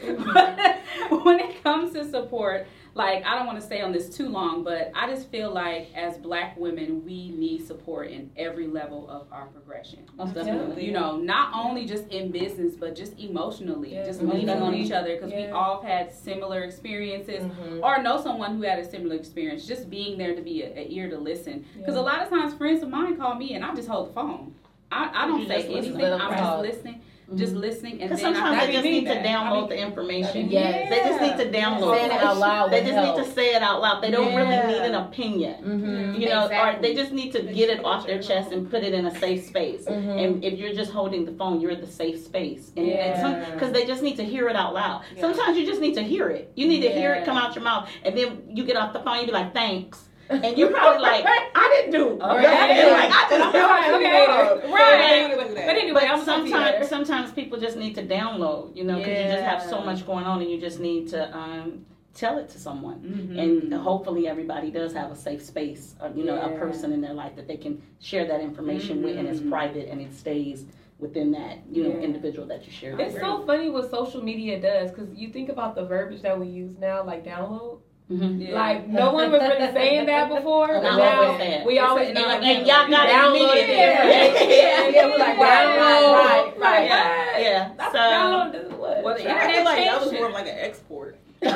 [laughs] when it comes to support, like I don't want to stay on this too long, but I just feel like as black women, we need support in every level of our progression. Most definitely. You know, not only just in business, but just emotionally, Yeah, just most leaning on each other because we all had similar experiences Mhm. or know someone who had a similar experience. Just being there to be a, a ear to listen. Because Yeah. a lot of times, friends of mine call me and I just hold the phone. I, I don't You say anything. I'm just listening, just listening, and Because then sometimes I they just be need to download I the information. Yes. They just need to download Saying it it. out loud They just help. need to say it out loud. They don't Yeah. really need an opinion. Mm-hmm. You know, or they just need to get it off their chest and put it in a safe space. Mhm. And if you're just holding the phone, you're at the safe space. And, Yeah. because they just need to hear it out loud. Yeah. Sometimes you just need to hear it. You need to hear it come out your mouth, and then you get off the phone. You be like, "Thanks." And you probably like, [laughs] I didn't do. Okay. nothing. Like, I just sorry, [laughs] [laughs] okay. Right. But But anyway, But gonna talk to you sometimes, sometimes people just need to download, you know, because you just have so much going on, and you just need to um, tell it to someone. Mhm. And hopefully, everybody does have a safe space, or, you know, a person in their life that they can share that information with, and it's Mhm. private and it stays within that, you know, Yeah. individual that you share. it It's so funny what social media does because you think about the verbiage that we use now, like download. Mhm. Yeah. Like no one was really saying that before, but now always we always And- know. and- and y'all got it download immediately. Yeah, yeah, we're like Right, download, right, right, yeah, yeah. That's So- download what. Well, the internet like that was more of like an export. [laughs] [laughs] Because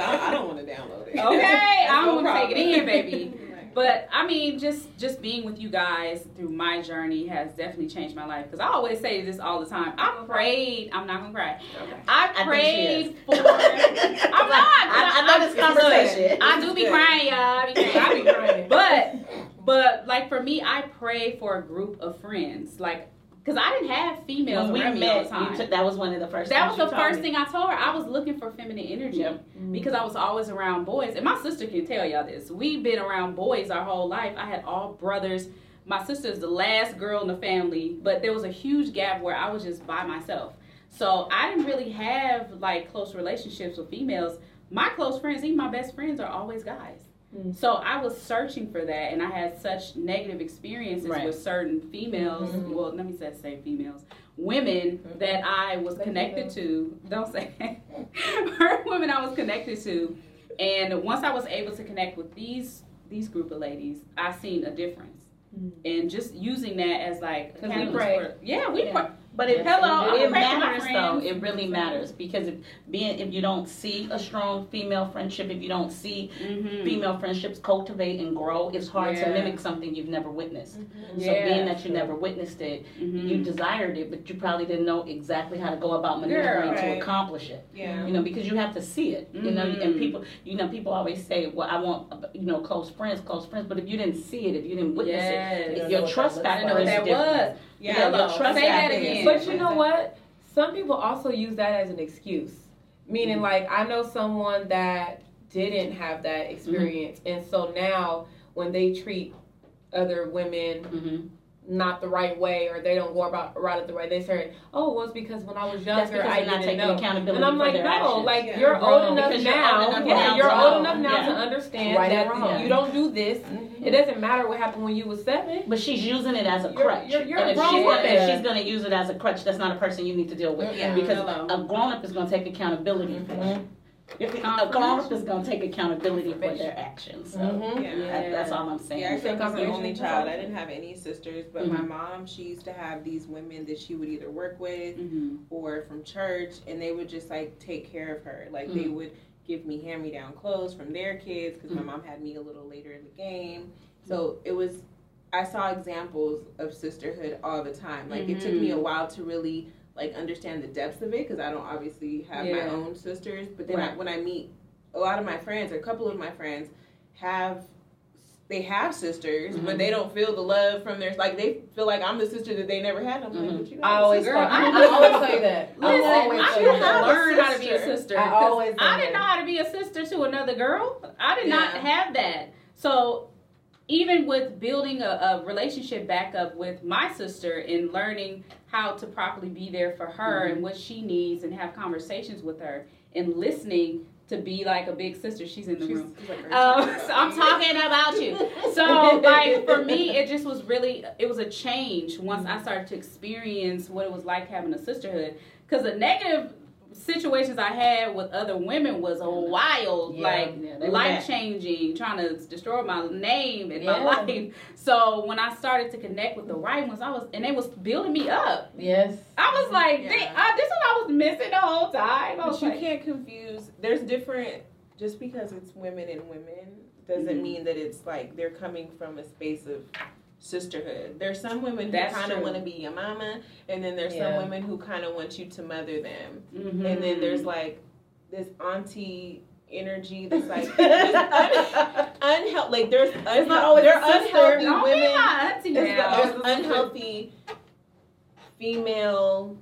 I, I don't want to download it. Okay, That's I no don't want to take it in, baby. [laughs] But I mean, just just being with you guys through my journey has definitely changed my life. Because I always say this all the time. I prayed. I'm not gonna cry. I I think she prayed is. for. [laughs] I'm not. I, I know this conversation. I do be Good. crying, y'all. I be crying. I be crying. But but like for me, I pray for a group of friends, like because I didn't have females when we around all the met, time. you that was one of the first. that things was the first me. thing I told her. I was looking for feminine energy Yep. Mm-hmm. because I was always around boys, and my sister can tell y'all this. We've been around boys our whole life. I had all brothers. My sister is the last girl in the family, but there was a huge gap where I was just by myself. So I didn't really have like close relationships with females. My close friends, even my best friends, are always guys. Mm. So I was searching for that, and I had such negative experiences Right. with certain females. Mhm. Well, let me say, say females, women that I was Say connected to. Don't say [laughs] her women I was connected to, and once I was able to connect with these these group of ladies, I seen a difference. Mhm. And just using that as like we pray. for- yeah, we Yeah. pray. But it, Hello, it, I'm praying for my matters though. It really matters because if being if you don't see a strong female friendship, if you don't see Mhm. female friendships cultivate and grow, it's hard to mimic something you've never witnessed. So Yeah. being that you never witnessed it, Mhm. you desired it, but you probably didn't know exactly how to go about maneuvering Girl. to accomplish it. Yeah. You know, because you have to see it. You know, and people, you know, people always say, "Well, I want, you know, close friends, close friends." But if you didn't see it, if you didn't witness Yes. it, You your trust that looks I didn't know factor what is that different. was. Yeah, Yeah, your no. trust Say that again. But you know what? Some people also use that as an excuse. Meaning, like, I know someone that didn't have that experience. And so now, when they treat other women Mhm. Not the right way or they don't go about about it the right. they say, oh, well, it's because when I was That's younger, because I they're not didn't taking know. accountability And I'm like, no, actions. like Yeah. you're You're old enough you're now. old enough yeah, now you're to old know. enough now Yeah. to understand Right that wrong. you don't do this. Mhm. It doesn't matter what happened when you was seven. But she's using it as a You're- crutch. you're- you're and if grown she's, gonna, if she's gonna use it as a crutch, that's not a person you need to deal with. Yeah. Because Hello. a grown up is gonna take accountability for it. If a grown up is gonna take accountability for their actions. So Mhm. Yeah. that- that's all I'm saying. Yeah, I think I'm the only child. I didn't have any sisters, but my Mhm. mom, she used to have these women that she would either work with Mhm. or from church, and they would just like take care of her. Like they Mhm. would give me hand-me-down clothes from their kids because my mom had me a little later in the game. So it was. I saw examples of sisterhood all the time. Like it took me a while to really like understand the depths of it because I don't obviously have my own sisters. But then I, when I meet a lot of my friends, or a couple of my friends, have they have sisters, Mhm. but they don't feel the love from their like they feel like I'm the sister that they never had. I'm like, Mhm. but you I always. Girl, I, [laughs] I- I always say that. I Listen, always I say didn't learn how to be a sister. sister. I 'cause always I didn't know how to be a sister to another girl. I did not have that. So even with building a, a relationship back up with my sister and learning how to properly be there for her Mm-hmm. and what she needs and have conversations with her and listening to be like a big sister. She's in the She's- room. like, Um, so I'm talking about you. [laughs] So, like, for me, it just was really, it was a change once I started to experience what it was like having a sisterhood. Because the negative situations I had with other women was wild, Yeah, like yeah, life changing, trying to destroy my name and my life. So when I started to connect with the right ones, I was, and they was building me up. Yes. I was like, Yeah. "Dang, uh, this is what I was missing the whole time. I But you like, can't confuse. There's different. Just because it's women and women doesn't Mhm. mean that it's like they're coming from a space of sisterhood. There's some women who kind of want to be your mama, and then there's Yeah. some women who kind of want you to mother them, mhm. and then there's like this auntie energy that's like [laughs] unhealthy. Like there's unhe- not always there are unhealthy Don't women. auntie There's, unhealthy female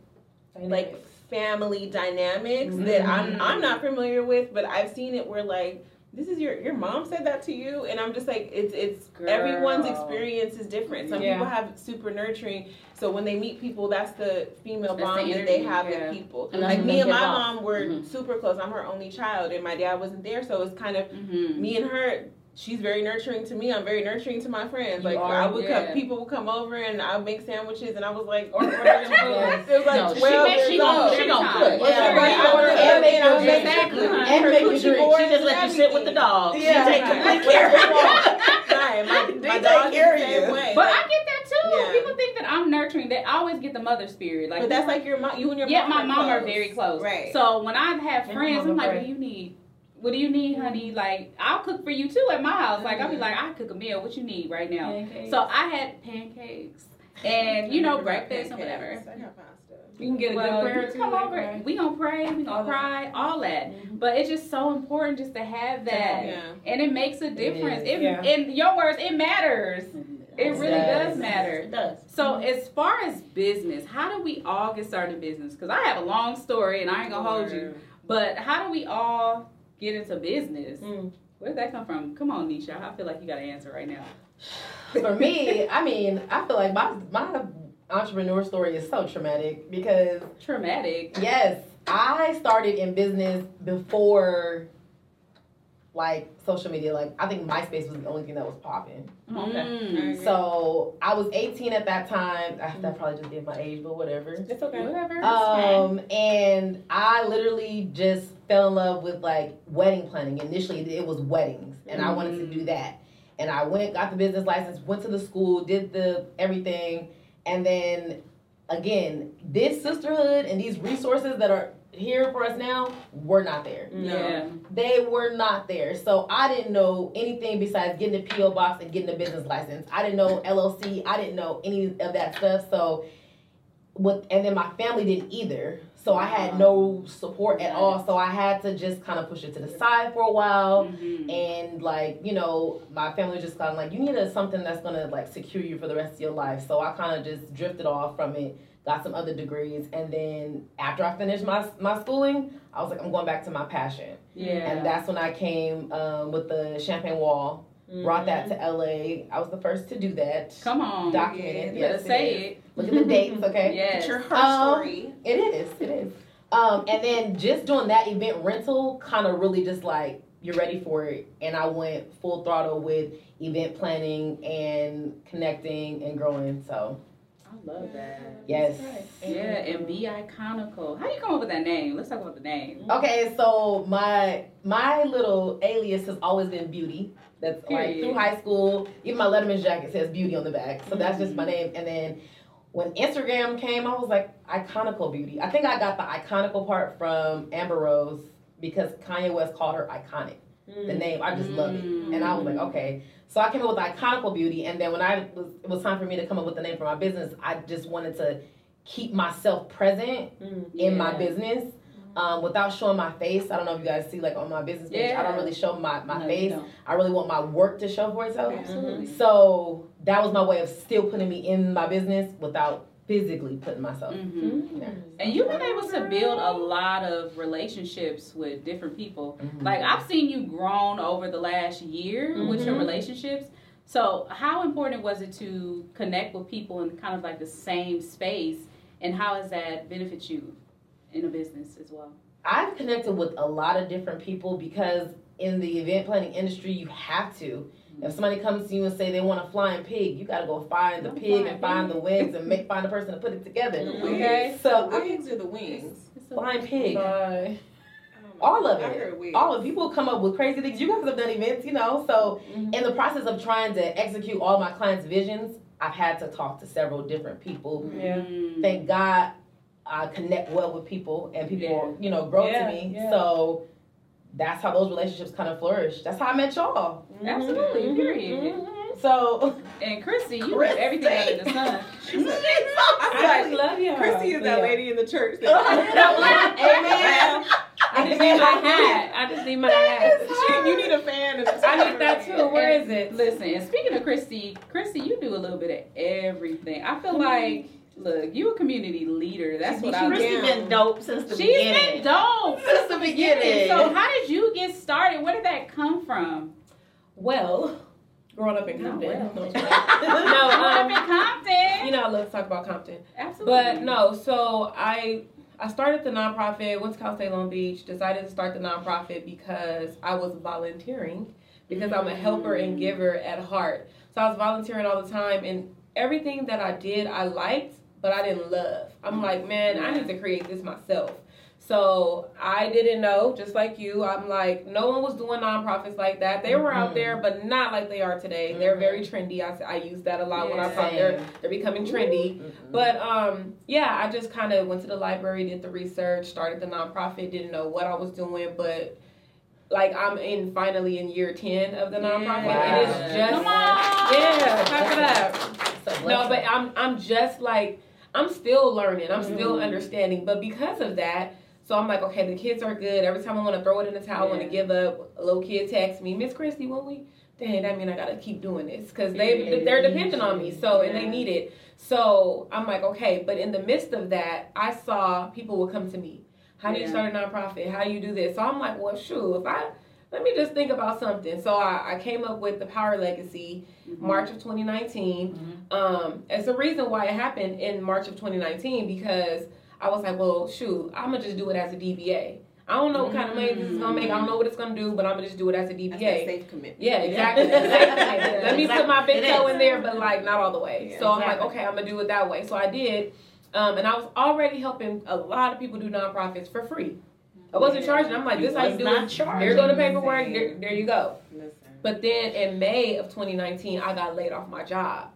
like family dynamics that I'm Mhm. I'm not familiar with, but I've seen it where like this is your your mom said that to you and i'm just like it's it's everyone's experience is different some Yeah. people have super nurturing so when they meet people that's the female That's the bond that they have yeah. with people And like me and my off. mom were Mhm. super close i'm her only child and my dad wasn't there so it's kind of Mm-hmm. me and her she's very nurturing to me i'm very nurturing to my friends You like are, i would yeah. come people would come over and i would make sandwiches and i was like Or order them food. it was like No, she 12 makes- she years gon- old. she gon' Every cook. time. Well, Yeah, she right. right. order And and make then your I was drink. exactly. And make her your coochie drink. boards She just and let you sit with the everything. dog. Yeah. She take complete care of you. Right, my, [laughs] my dog is the same way. But I get that too. Yeah. People think that I'm nurturing. They always get the mother spirit. Like, but that's like your mom. You and your yeah, mom. my are mom are very close. Right. So when I have friends, I'm like, do you need? What do you need, honey? Like, I'll cook for you too at my house. Like, I'll be like, I cook a meal. What you need right now? Pancakes. So I had pancakes and you know breakfast or whatever. I got pasta. You can get a Well, good prayer you too. come over. right? We gonna pray. We gonna All that. cry. All that. Mhm. But it's just so important just to have that, Yeah. and it makes a difference. is. It, Yeah. in your words, it matters. It really does. does matter. It does. So as far as business, how do we all get started in business? Because I have a long story, and I ain't gonna hold you. But how do we all get into business? Mm. Where did that come from? Come on, Nisha. I feel like you got an answer right now. [sighs] For me, I mean, I feel like my my entrepreneur story is so traumatic because Traumatic. yes, I started in business before like social media. Like I think MySpace was the only thing that was popping. Mm. So I was 18 at that time. I, that probably just gave my age, but whatever. It's okay. Whatever. Um, and I literally just fell in love with like wedding planning. Initially, it was weddings, and I wanted to do that. And I went, got the business license, went to the school, did the everything, and then again, this sisterhood and these resources that are here for us now we're not there. yeah. They were not there. So I didn't know anything besides getting a PO box and getting a business license. I didn't know LLC. I didn't know any of that stuff. So with and then my family didn't either. So I had no support at all. So I had to just kind of push it to the side for a while. Mhm. And like, you know, my family just kind of like, you need a, something that's gonna like secure you for the rest of your life. So I kind of just drifted off from it, got some other degrees, and then after I finished my my schooling, I was like, I'm going back to my passion. Yeah. And that's when I came um, with the Champagne Wall, brought that to LA. I was the first to do that. Come on. Documented. You better Yes, say is. it. Look at the dates, [laughs] okay? Yes. It's your her Um, story. It is. It is. Um, and then just doing that event rental kind of really just like you're ready for it. And I went full throttle with event planning and connecting and growing. So I love that. yes. Yeah, and be iconical. How do you come up with that name? Let's talk about the name. Okay, so my my little alias has always been Beauty. That's like Period. through high school. Even my Letterman's jacket says Beauty on the back. So that's just my mm-hmm. name. And then when Instagram came, I was like iconical beauty. I think I got the iconical part from Amber Rose because Kanye West called her iconic. The name, I just love it. And I was like, okay. So I came up with iconical beauty, and then when I was it was time for me to come up with the name for my business, I just wanted to keep myself present in my business. Um, without showing my face, I don't know if you guys see like on my business page. I don't really show my, my No, face. I really want my work to show for itself. Absolutely. So that was my way of still putting me in my business without physically putting myself. hmm there. And you've been able to build a lot of relationships with different people. Mhm. Like I've seen you grown over the last year with your Mhm. relationships. So how important was it to connect with people in kind of like the same space, and how has that benefit you in a business as well? I've connected with a lot of different people because in the event planning industry, you have to. If somebody comes to you and say they want a flying pig, you got to go find the Oh, pig and find pig. the wings and make find the person to put it together. Okay. The So wigs or the wings? It's a- flying pig, Bye. all of it, all of people come up with crazy things. You guys have done events, you know. So in the process of trying to execute all my clients' visions, I've had to talk to several different people. Yeah. Mm. Thank God, I connect well with people, and people, you know, grow Yeah, to me. yeah. So that's how those relationships kind of flourish. That's how I met y'all. Absolutely, Mhm. period. Mhm. So And Chrissy, you Chrissy. have everything under the sun. I just love you. Chrissy is that Yeah. lady in the church. [laughs] Amen. I just need my hat. I just need my hat. She- you need a fan. And a I need that too. Where is it? Listen, speaking of Christi, Christi, you do a little bit of everything. I feel like Look, you a community leader. That's what I am. been dope since the She's beginning. She's been dope Since the beginning. So how did you get started? Where did that come from? Well, growing up in Compton. well. No, I'm No, [laughs] just kidding. no um, in Compton. you know, I love to talk about Compton. Absolutely. But no, so I I started the nonprofit, went to Cal State Long Beach, decided to start the nonprofit because I was volunteering because I'm a helper and giver at heart. So I was volunteering all the time and everything that I did I liked, but I didn't love. I'm like, man, I need to create this myself. So I didn't know, just like you. I'm like, no one was doing nonprofits like that. They were out Mhm. there, but not like they are today. They're very trendy. I, I use that a lot when I talk. They're they're becoming trendy. Mhm. But um, yeah, I just kind of went to the library, did the research, started the nonprofit. Didn't know what I was doing, but like I'm in finally in year ten of the nonprofit. Yeah. It is just Come on. yeah, clap it up. It's a No, but I'm I'm just like I'm still learning. I'm still Mhm. understanding. But because of that, so I'm like, okay, the kids are good. Every time I want to throw it in the towel, I want to give up. A little kid texts me, Miss Christi, when we dang, that mean I gotta keep doing this because they Yeah. they're dependent on me. So and they need it. So I'm like, okay. But in the midst of that, I saw people would come to me. How do you start a nonprofit? How do you do this? So I'm like, well, shoot, if I let me just think about something. So I, I came up with the Power Legacy, Mm-hmm. March of 2019. Um, it's the reason why it happened in March of 2019 because I was like, well, shoot, I'm gonna just do it as a DBA. I don't know what kind of money this is gonna make. I don't know what it's gonna do, but I'm gonna just do it as a DBA. safe commitment. Yeah, exactly. exactly. [laughs] Let me put my big toe in there, but like not all the way. Yeah, so I'm like, okay, I'm gonna do it that way. So I did, um, and I was already helping a lot of people do nonprofits for free. I wasn't Yeah. charging. I'm like, this how you do not it. charging. Here go the paperwork. There, there you go. Listen. But then in May of 2019, I got laid off my job.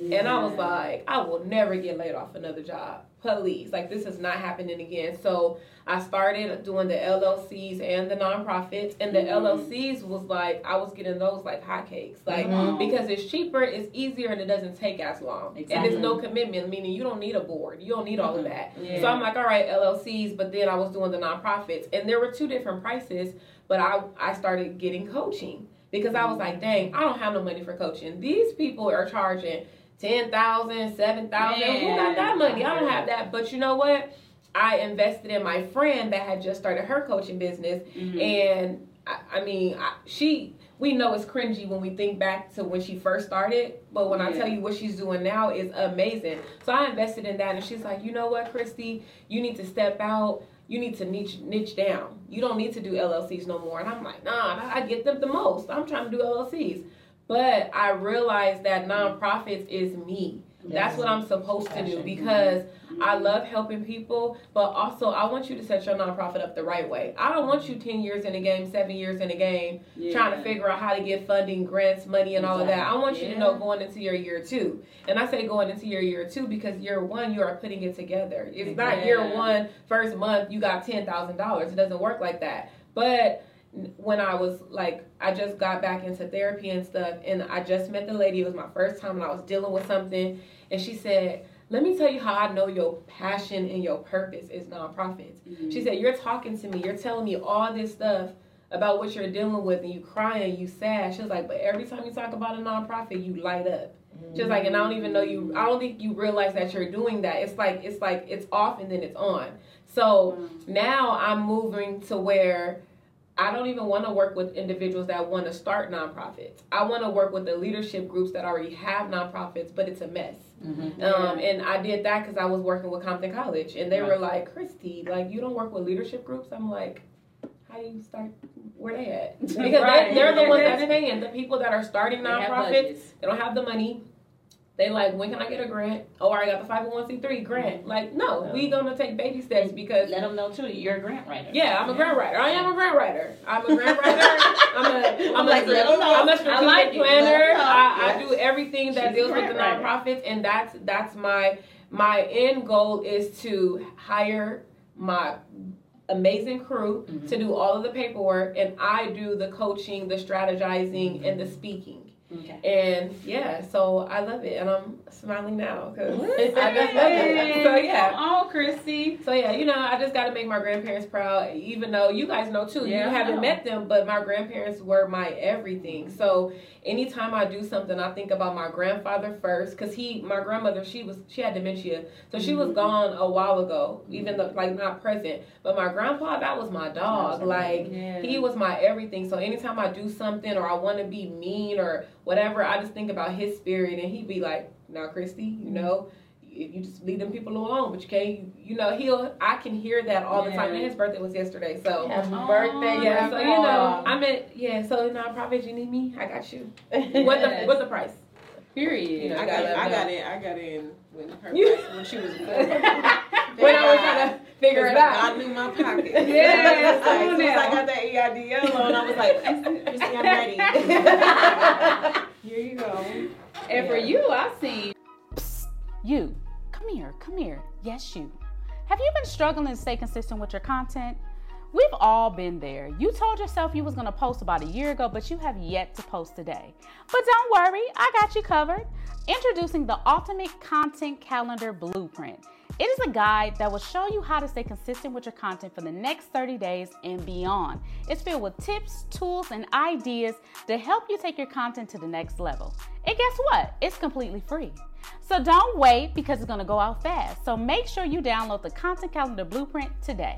And I was like, I will never get laid off another job. Please. Like, this is not happening again. So I started doing the LLCs and the nonprofits. And the Mhm. LLCs was like, I was getting those like hotcakes. Like, Mhm. because it's cheaper, it's easier, and it doesn't take as long. And Exactly. it's no commitment, meaning you don't need a board. You don't need all of that. Yeah. So I'm like, all right, LLCs, but then I was doing the nonprofits, and there were two different prices. But I I started getting coaching because I was like, dang, I don't have no money for coaching. These people are charging ten thousand, seven thousand. Who got that money? I don't have that. But you know what? I invested in my friend that had just started her coaching business, Mhm. and I, I mean, I, she. We know it's cringy when we think back to when she first started, but when I tell you what she's doing now is amazing. So I invested in that, and she's like, you know what, Christi, you need to step out. You need to niche niche down. You don't need to do LLCs no more. And I'm like, nah, I get them the most. I'm trying to do LLCs, but I realized that nonprofits is me. That's what I'm supposed to do because I love helping people, but also I want you to set your nonprofit up the right way. I don't want you 10 years in a game, seven years in a game, Yeah. trying to figure out how to get funding, grants, money, and all of that. I want you to know going into your year two. And I say going into your year two because year one, you are putting it together. It's not year Yeah. one, first month, you got $10,000. It doesn't work like that. But when I was like, I just got back into therapy and stuff, and I just met the lady. It was my first time, and I was dealing with something, and she said, "Let me tell you how I know your passion and your purpose is nonprofits." Mhm. She said, "You're talking to me. You're telling me all this stuff about what you're dealing with, and you crying, you sad." She was like, "But every time you talk about a nonprofit, you light up." She was like, "And I don't even know you. I don't think you realize that you're doing that. It's like it's like it's off and then it's on." So now I'm moving to where I don't even want to work with individuals that want to start nonprofits. I want to work with the leadership groups that already have nonprofits, but it's a mess. Mhm. Um, and I did that because I was working with Compton College, and they Right. were like, "Christi, like you don't work with leadership groups." I'm like, "How do you start? Where they at?" [laughs] Because Right. they, they're the ones that's paying. The people that are starting nonprofits, budgets. they don't have the money. They like, when can I get a grant? Oh, I got the 501c3 grant. Like, no, we gonna take baby steps because Let them know too. You're a grant writer. yeah, I'm a grant writer. I am a grant writer. I'm a grant writer. I'm a, I'm [laughs] I'm a, like, know. I'm a strategic like it. Let 'em planner. I, I do everything that She's a deals with the nonprofits, and that's that's my my end goal is to hire my amazing crew Mhm. to do all of the paperwork, and I do the coaching, the strategizing, and the speaking. Okay. And yeah, so I love it, and I'm smiling now because [laughs] I Hey, just love it. So yeah. Come on, Chrissy. So yeah, you know, I just got to make my grandparents proud. Even though you guys know too, Yeah, you haven't met them, but my grandparents were my everything. So anytime I do something, I think about my grandfather first, because he, my grandmother, she was she had dementia, so she Mm-hmm. was gone a while ago, even though like not present. But my grandpa, that was my dog. Like Yeah. he was my everything. So anytime I do something or I want to be mean or whatever, I just think about his spirit, and he'd be like, "Now, Christi, you mm-hmm. know." You you just leave them people alone, but you can't. You know, he'll. I can hear that all the time. And his birthday was yesterday, so Happy Oh, birthday, yeah. So you know, I'm at yeah. So you know, Prophet, you need me. I got you. What the what's the price? Period. I I got, got I it. got in. I got in when her when she was [laughs] born. when I was trying to figure it out. God knew my pocket. [laughs] Yeah, [laughs] like, come as on soon as I got that EIDL loan, I was like, Christi, I'm [laughs] ready. Here you go. And for you, I've seen You, come here, come here. Yes, you. Have you been struggling to stay consistent with your content? We've all been there. You told yourself you was going to post about a year ago, but you have yet to post today. But don't worry, I got you covered. Introducing the Ultimate Content Calendar Blueprint. It is a guide that will show you how to stay consistent with your content for the next 30 days and beyond. It's filled with tips, tools, and ideas to help you take your content to the next level. And guess what? It's completely free. So don't wait because it's going to go out fast. So make sure you download the Content Calendar Blueprint today.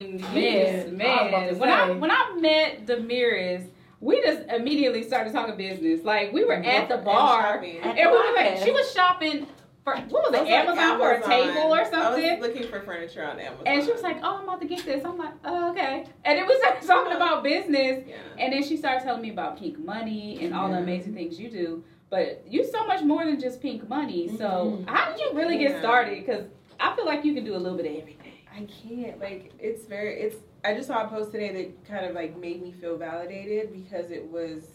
Yes, I man. to When I when I met Damaris, we just immediately started talking business. Like we were at the bar, shopping. and we were like, she was shopping for what was it, was like, Amazon, for a table or I something. was looking for furniture on Amazon. And she was like, "Oh, I'm about to get this." I'm like, "Oh, okay." And it was [laughs] started talking about business, yeah. and then she started telling me about Pink Money and all the amazing things you do. But you so much more than just Pink Money. So Mhm. how did you really get started? Because I feel like you can do a little bit of everything. I can't. Like, it's very. It's. I just saw a post today that kind of like made me feel validated because it was.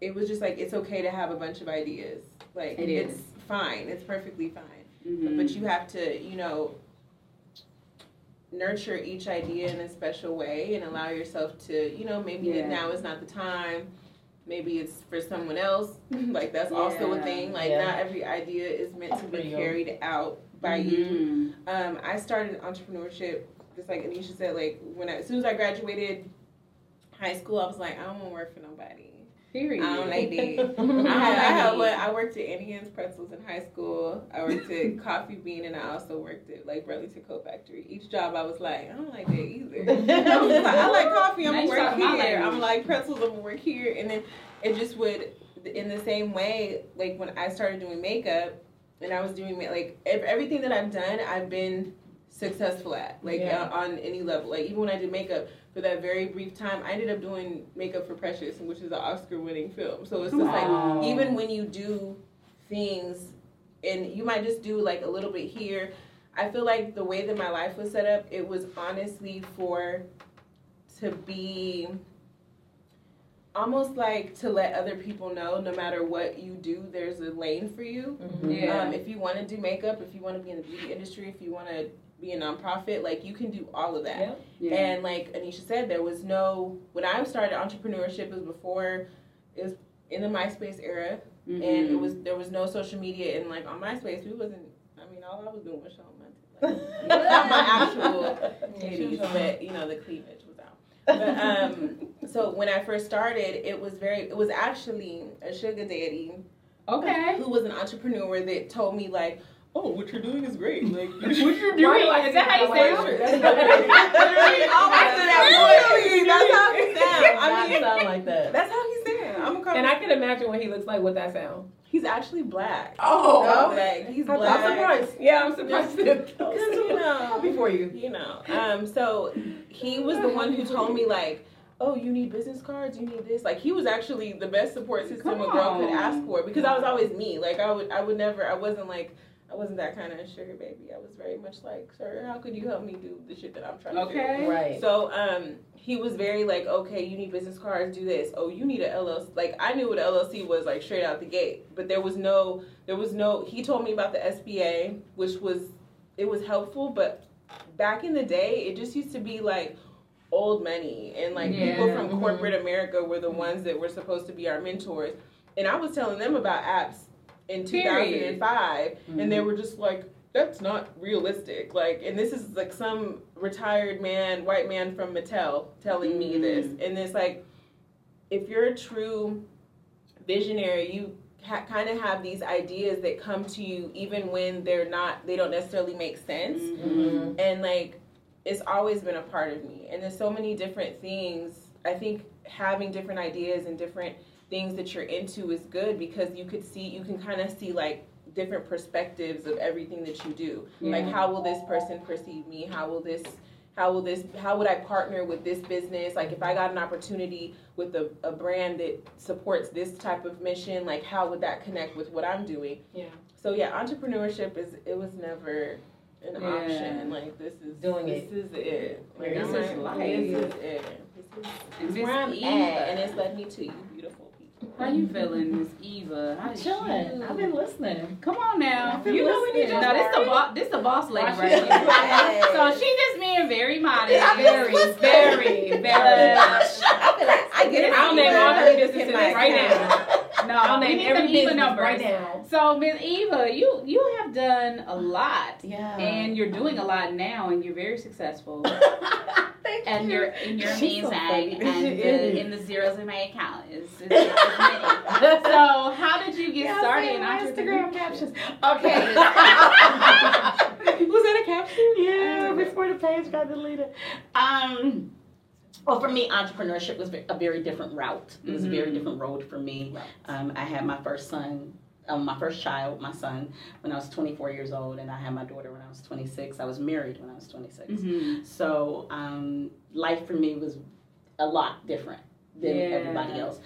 It was just like it's okay to have a bunch of ideas. Like It it's is. Fine. It's perfectly fine. Mhm. But you have to, you know, nurture each idea in a special way and allow yourself to, you know, maybe Yeah. now is not the time. Maybe it's for someone else. [laughs] like that's also a thing. Like Yeah. not every idea is meant to be For carried out by you. Mhm. Um, I started entrepreneurship just like Anisha said. Like when I, as soon as I graduated high school, I was like, I don't want to work for nobody. Period. I don't like [laughs] that. I had, one. I worked at Auntie Anne's Pretzels in high school. I worked at [laughs] Coffee Bean, and I also worked at like Burlington Coat Factory. Each job, I was like, I don't like that either. [laughs] I, like, I like coffee. I'm gonna work here. I'm like pretzels. I'm gonna work here, and then it just would. In the same way, like when I started doing makeup, and I was doing like ev- everything that I've done, I've been successful at, like Yeah. on any level. Like even when I did makeup for that very brief time, I ended up doing makeup for Precious, which is an Oscar-winning film. So it's just Wow. like even when you do things, and you might just do like a little bit here. I feel like the way that my life was set up, it was honestly for to be almost like to let other people know no matter what you do there's a lane for you Yeah. um, if you want to do makeup if you want to be in the beauty industry if you want to be a nonprofit like you can do all of that Yeah. yeah. and like anisha said there was no when i started entrepreneurship it was before it was in the myspace era and it Mhm. was there was no social media and like on myspace we wasn't i mean all i was doing was showing my like, [laughs] not my actual titties, but you know the cleavage was out. But um, so when I first started, it was very. It was actually a sugar daddy okay. who was an entrepreneur that told me like, "Oh, what you're doing is great. Like, [laughs] what you're doing? like, Is that how you sound? Literally, almost in that. That's how he sound. [laughs] [laughs] I mean, sound like that. that's how he sound. I'm a And I can imagine what he looks like with that sound. He's actually black. Oh, black. he's black. I'm surprised. Yeah, I'm surprised. Because you know, Before you. you know. Um, so he was the one who told me like, oh, you need business cards, you need this. Like he was actually the best support system a girl could ask for because I was always me. Like I would, I would never, I wasn't like. I wasn't that kind of sugar baby. I was very much like, sir, how could you help me do the shit that I'm trying to do? Okay. Right. So um, he was very like, okay, you need business cards, do this. Oh, you need a LLC. Like I knew what a LLC was like straight out the gate, but there was no, there was no. He told me about the SBA, which was, it was helpful, but back in the day, it just used to be like old money and like people Yeah. from Mhm. corporate America were the ones that were supposed to be our mentors, and I was telling them about apps in Period. 2005, and they were just like. that's not realistic. Like, and this is like some retired man, white man from Mattel telling me this. And it's like, if you're a true visionary, you ha- kind of have these ideas that come to you even when they're not, they don't necessarily make sense. Mm-hmm. And like, it's always been a part of me. And there's so many different things. I think having different ideas and different things that you're into is good because you could see, you can kind of see like different perspectives of everything that you do. Like, how will this person perceive me? How will this how will this how would i partner with this business like if i got an opportunity with a, a brand that supports this type of mission like how would that connect with what i'm doing Yeah. so yeah entrepreneurship is it was never an Yeah. option like this is Doing this it. is it like This is life. this is it this is, this is where i'm at and it's led me to you beautiful How you feeling, Miss Eva? How I'm chilling. you? I've been listening. Come on now. I've been You know we need listening. No, this the boss. This the boss lady right here. So she just being very modest, I'm very, just very, very. i feel like i get it I'll name all the businesses right now. No, I'll we name need every some Eva numbers. right now. So Miss Eva, you you have done a lot, Yeah. and you're doing a lot now, and you're very successful. [laughs] Thank and you. and you're so amazing, funny. and [laughs] the, and the zeros in my account is. is, is so how did you get Yeah, started in my Instagram captions. Okay. [laughs] was that a caption yeah, before the page got deleted. Um, well, for me, entrepreneurship was a very different route. It was a very Mhm. different road for me. Um, I had my first son, um, my first child, my son, when I was 24 years old, and I had my daughter when I was 26. I was married when I was 26. Mhm. So um, life for me was a lot different than Yeah. everybody else.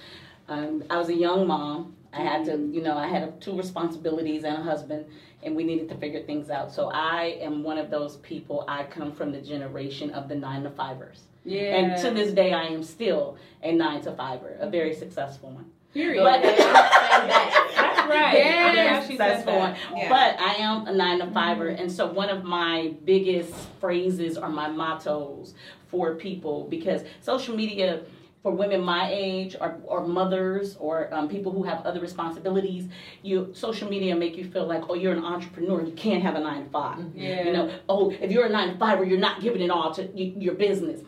Um, I was a young mom. I had to, you know, I had two responsibilities and a husband, and we needed to figure things out. So I am one of those people. I come from the generation of the nine to fivers, Yeah. and to this day, I am still a nine to fiver, a very successful one. Period. But That's right. Yes. I'm glad she said successful one. Yeah. But I am a nine to fiver, and so one of my biggest phrases or my mottos for people because social media for women my age or, or mothers or um, people who have other responsibilities, you social media make you feel like oh you're an entrepreneur you can't have a nine to five. yeah. You know oh if you're a nine to five or you're not giving it all to your business.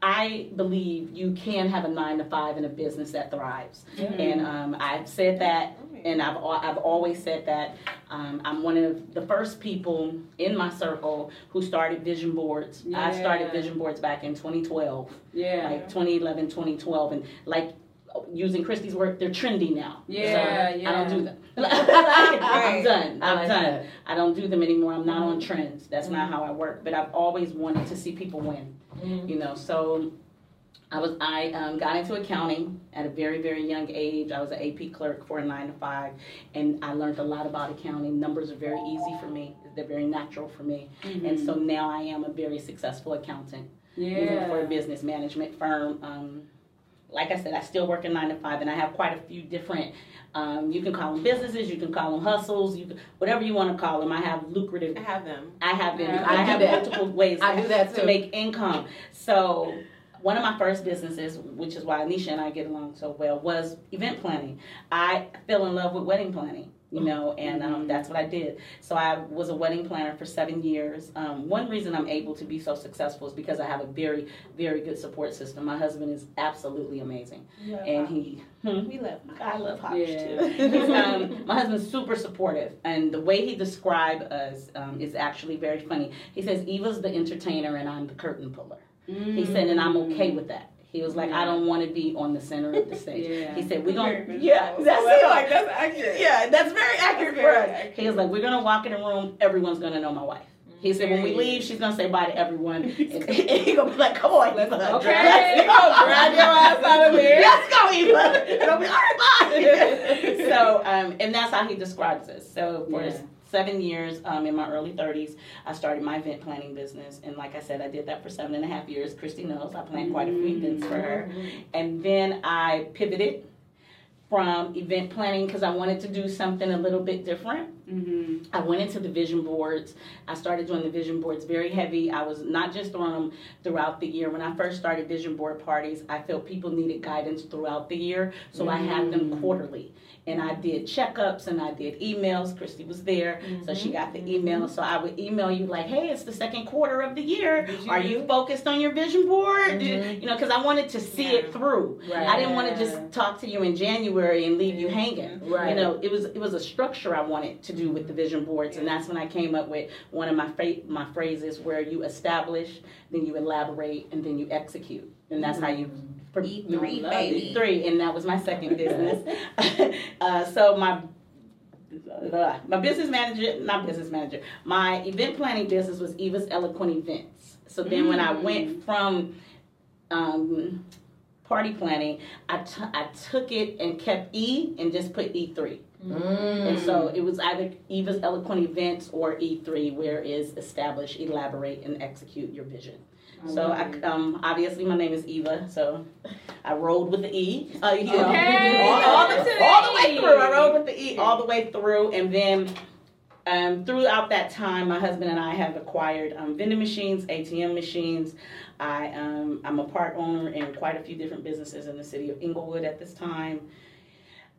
I believe you can have a nine to five in a business that thrives, and um, I've said that and I've I've always said that um, I'm one of the first people in my circle who started vision boards. I started vision boards back in 2012, yeah. like 2011, 2012, and like using Christi's work, they're trendy now. Yeah, So yeah. I don't do them. [laughs] I'm done. I'm like done. that. I don't do them anymore. I'm not on trends. That's not how I work. But I've always wanted to see people win. Mhm. You know, so I was I um, got into accounting at a very very young age. I was an AP clerk for a nine to five, and I learned a lot about accounting. Numbers are very easy for me. They're very natural for me, and so now I am a very successful accountant you know, yeah. for a business management firm. Um, like I said, I still work in nine to five, and I have quite a few different. Um, you can call them businesses, you can call them hustles, you can, whatever you want to call them. I have lucrative. i have them I have them. Yeah. I I have that. multiple ways [laughs] I do that to make income. So one of my first businesses, which is why Anisha and I get along so well, was event planning. I fell in love with wedding planning, you know, and um, that's what I did. So I was a wedding planner for seven years. Um, one reason I'm able to be so successful is because I have a very, very good support system. My husband is absolutely amazing, and he. Hmm? we love I love Hodge Yeah. too. Um, [laughs] my husband's super supportive, and the way he described us um, is actually very funny. He says, "Eva's the entertainer, and I'm the curtain puller." He said, and I'm okay with that. He was like, "I don't want to be on the center of the [laughs] stage." Yeah. He said, "We're gonna, visual. yeah, that's that's it. like that's accurate yeah, that's very accurate That's for very us." accurate. He was like, "We're gonna walk in the room, everyone's gonna know my wife." He said, "When we leave, she's gonna say bye to everyone, [laughs] and, [laughs] he gonna be like, come on, Eva. Okay. Let's go, Drag your ass out of here. Let's go, Eva. It'll be all right, bye. so, um, and that's how he describes us. So for Yeah. Seven years, um, in my early 30s, I started my event planning business, and like I said, I did that for seven and a half years. Christi knows I planned quite a few events for her, and then I pivoted from event planning because I wanted to do something a little bit different. Mm-hmm. I went into the vision boards. I started doing the vision boards very heavy. I was not just throwing them throughout the year. When I first started vision board parties, I felt people needed guidance throughout the year, so mm-hmm. I had them mm. quarterly and I did checkups and I did emails. Christi was there, mm-hmm. so she got the mm-hmm. email. So I would email you like, "Hey, it's the second quarter of the year. You Are you focused on your vision board? Mm-hmm. You know, because I wanted to see yeah. it through. Right. I didn't want to just talk to you in January and leave you hanging. Right. You know, it was it was a structure I wanted to do with the vision boards, and that's when I came up with one of my fa- my phrases where you establish, then you elaborate, and then you execute, and that's how you E3, baby. Three, and that was my second [laughs] business. [laughs] uh, so my my business manager, not business manager, my event planning business was Eva's Eloquent Events. So then mm. when I went mm. from um, party planning, I, t- I took it and kept E and just put E3. Mm. And so it was either Eva's Eloquent Events or E3, where is establish, elaborate, and execute your vision. So I, um, obviously my name is Eva, so I rode with the E. Uh, you know, okay. all, all, the, all the way through. I rode with the E all the way through, and then um, throughout that time, my husband and I have acquired um, vending machines, ATM machines. I um, I'm a part owner in quite a few different businesses in the city of Inglewood at this time.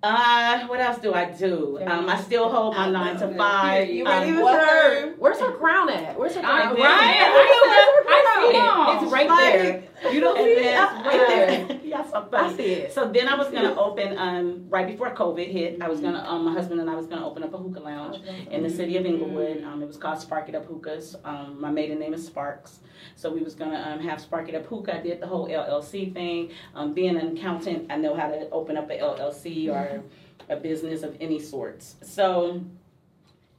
Uh, what else do I do? Um, I still hold my nine to five. You um, her, where's her crown at? Where's her crown? Right, I, I see it. It's right like, there. You don't see it? Right there. [laughs] yes, I'm. I see it. So then I was gonna [laughs] open um right before COVID hit. I was gonna um my husband and I was gonna open up a hookah lounge in the city of Inglewood. Um, it was called Spark It Up Hookahs. Um, my maiden name is Sparks. So we was gonna um, have Spark It Up Hookah. I did the whole LLC thing. Um, being an accountant, I know how to open up an LLC or a business of any sorts. So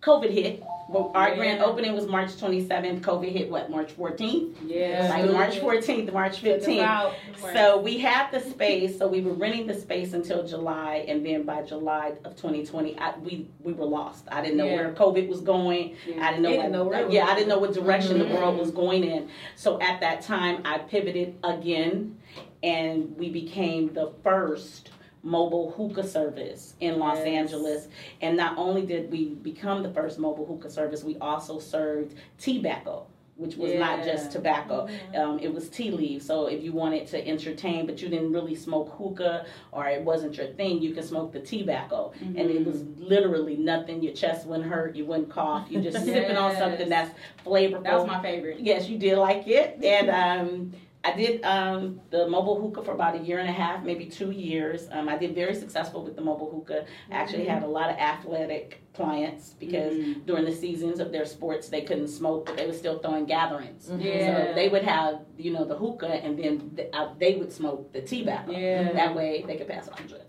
COVID hit. Well, our yeah. grand opening was March 27th. COVID hit what, March 14th? Yeah. Like March 14th, March 15th. So we had the space. So we were renting the space until July, and then by July of 2020, I, we we were lost. I didn't know yeah. where COVID was going. Yeah. I didn't know. What, know where yeah, I didn't know what direction mm-hmm. the world was going in. So at that time, I pivoted again, and we became the first mobile hookah service in Los yes. Angeles. And not only did we become the first mobile hookah service, we also served tea tobacco. Which was yeah. not just tobacco, mm-hmm. um, it was tea leaves. So if you wanted to entertain, but you didn't really smoke hookah or it wasn't your thing, you could smoke the tobacco, mm-hmm. and it was literally nothing. Your chest wouldn't hurt, you wouldn't cough. You just yes. [laughs] sipping on something that's flavorful. That was my favorite. Yes, you did like it, and um, [laughs] I did um, the mobile hookah for about a year and a half, maybe two years. Um, I did very successful with the mobile hookah. I actually mm-hmm. had a lot of athletic clients because mm-hmm. during the seasons of their sports they couldn't smoke, but they were still throwing gatherings. Mm-hmm. Yeah. So they would have you know the hookah, and then the, uh, they would smoke the tobacco. Yeah. That way they could pass on drugs.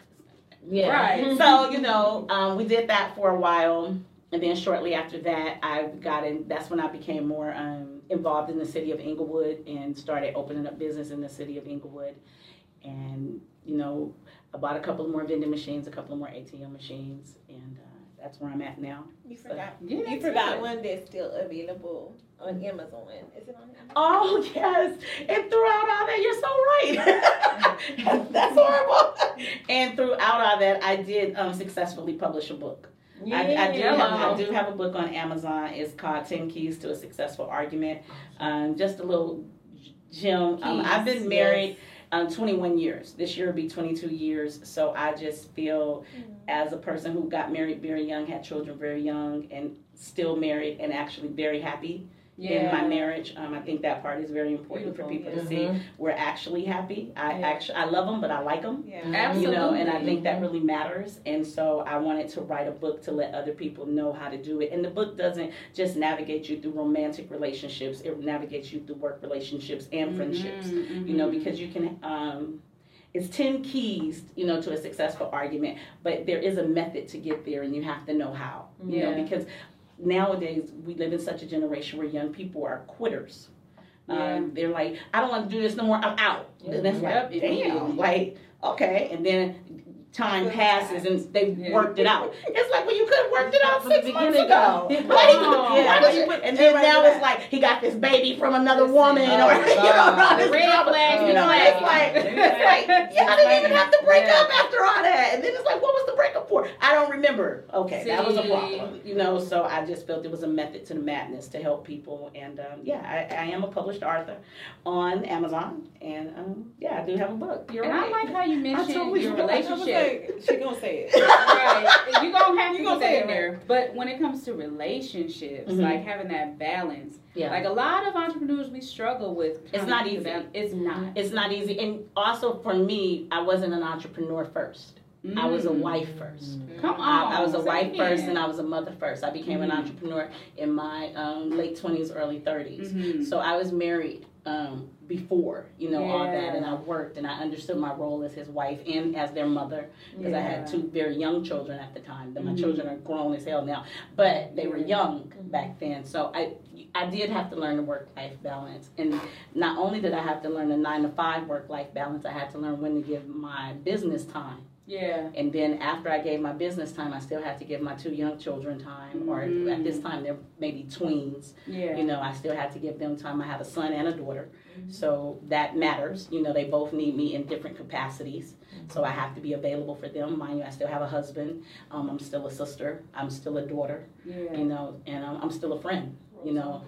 Yeah. Right. So you know um, we did that for a while and then shortly after that, I got in. That's when I became more um, involved in the city of Inglewood and started opening up business in the city of Inglewood. And you know, I bought a couple of more vending machines, a couple of more ATM machines, and uh, that's where I'm at now. You forgot. So, yeah, you forgot one that's still available on Amazon. Is it on Amazon? Oh yes, and throughout all that, you're so right. [laughs] that's horrible. and throughout all that, I did um, successfully publish a book. Yeah. I, I, do have, I do have a book on Amazon. It's called 10 Keys to a Successful Argument. Um, just a little gem. Um, I've been married yes. um, 21 years. This year will be 22 years. So I just feel mm-hmm. as a person who got married very young, had children very young, and still married and actually very happy yeah. in my marriage. Um, I think that part is very important Beautiful. for people to mm-hmm. see. We're actually happy. I yeah. actually I love them, but I like them. Yeah, absolutely. You know, and I think that really matters. And so I wanted to write a book to let other people know how to do it. And the book doesn't just navigate you through romantic relationships; it navigates you through work relationships and mm-hmm. friendships. Mm-hmm. You know, because you can. Um, it's 10 keys you know to a successful argument but there is a method to get there and you have to know how you yeah. know because nowadays we live in such a generation where young people are quitters. Yeah. Um, they're like, I don't want to do this no more. I'm out. And that's yep. like, damn, like okay. And then time passes and they've yeah. worked it out. It's like well, you could have worked it out six months ago. Like, oh, yeah. and then now it's like he got this baby from another woman, oh, or [laughs] you know, all this flag, You know, it's like, it's like y'all didn't even have to break up after all that. And then it's like, what was the break a pour. I don't remember. Okay, that was a See? problem. You know, so I just felt it was a method to the madness to help people. And um, yeah, I, I am a published author on Amazon, and um, yeah, I do have a book. You're And I like how you mentioned totally your forgot. I she gonna say it. [laughs] right. You gonna have You put gonna that say in it, there. But when it comes to relationships, Mhm. like having that balance, yeah. like a lot of entrepreneurs, we struggle with. It's not easy. that- It's not. it's not easy, and also for me, I wasn't an entrepreneur first. I was a Mm. wife first. Come on. I, I was a wife it. first, and I was a mother first. I became an Mhm. entrepreneur in my um, late twenties, early 30s Mhm. So I was married um, before, you know, all that, and I worked, and I understood my role as his wife and as their mother because I had two very young children at the time. Then my children are grown as hell now, but they were Yeah. young back then. So I, I did have to learn the work life balance, and not only did I have to learn the nine to five work life balance, I had to learn when to give my business time. Yeah. And then after I gave my business time, I still had to give my two young children time, or Mhm. at this time they're maybe tweens. Yeah. You know, I still had to give them time. I have a son and a daughter, Mm-hmm. So that matters. You know, they both need me in different capacities, so I have to be available for them. Mind you, I still have a husband. Um, I'm still a sister. I'm still a daughter. yeah. You know, and um, I'm still a friend. You know,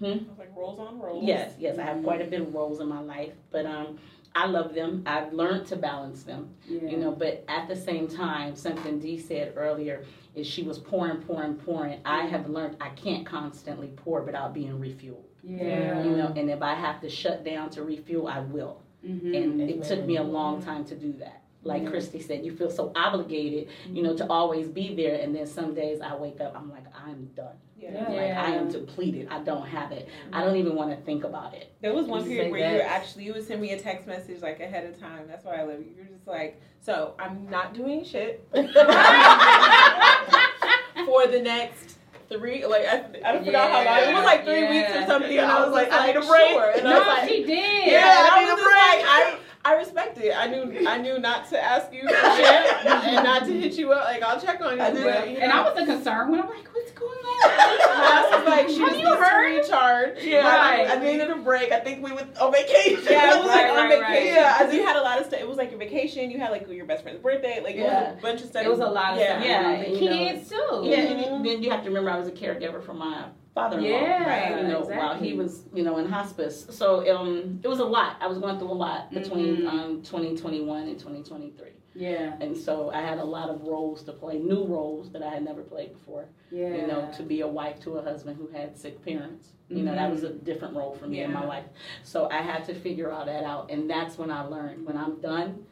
was like rolls on rolls. Yes, yes, I have quite a bit of roles in my life, but um, I love them. I've learned to balance them, yeah. you know. But at the same time, something Dee said earlier is she was pouring, pouring, pouring. I have learned I can't constantly pour without being refueled, Yeah. you know. And if I have to shut down to refuel, I will. Mhm. And it took me a long time to do that. Like Yeah. Christi said, you feel so obligated, you know, to always be there. And then some days I wake up, I'm like, I'm done. Yeah. Yeah. Like I am depleted. I don't have it. I don't even want to think about it. There was one period say where you that. actually you would send me a text message like ahead of time. That's why I love you. You're just like, so I'm not doing shit [laughs] [laughs] for the next three. Like I, I forgot how long. It was like three weeks or something. And I was like, I need a break. sure. And I was like, she did. yeah. I And I need was a just like, I. I respect it. I knew I knew not to ask you for shit and not to hit you up. Like I'll check on you. I did. but, you And I was the concern when I'm like, what's going on? [laughs] I was like, she Have just you needs heard? to recharge. Yeah, Right. I, I needed a break. I think we were on vacation. [laughs] Yeah, it was like Right, on right, right. vacation. Yeah, as you had a lot of stuff. It was like your vacation. You had like your best friend's birthday. Like it was a bunch of stuff. It was a lot of yeah. stuff. Yeah, The and you know- kids too. Yeah, and then- then you have to remember I was a caregiver for my father-in-law. Yeah, you know, while he was, you know, in hospice. So um, it was a lot. I was going through a lot between Mhm. um, 2021 and 2023. Yeah. And so I had a lot of roles to play, new roles that I had never played before. Yeah. You know, to be a wife to a husband who had sick parents. You know, that was a different role for me in my Yeah. life. So I had to figure all that out, and that's when I learned when I'm done,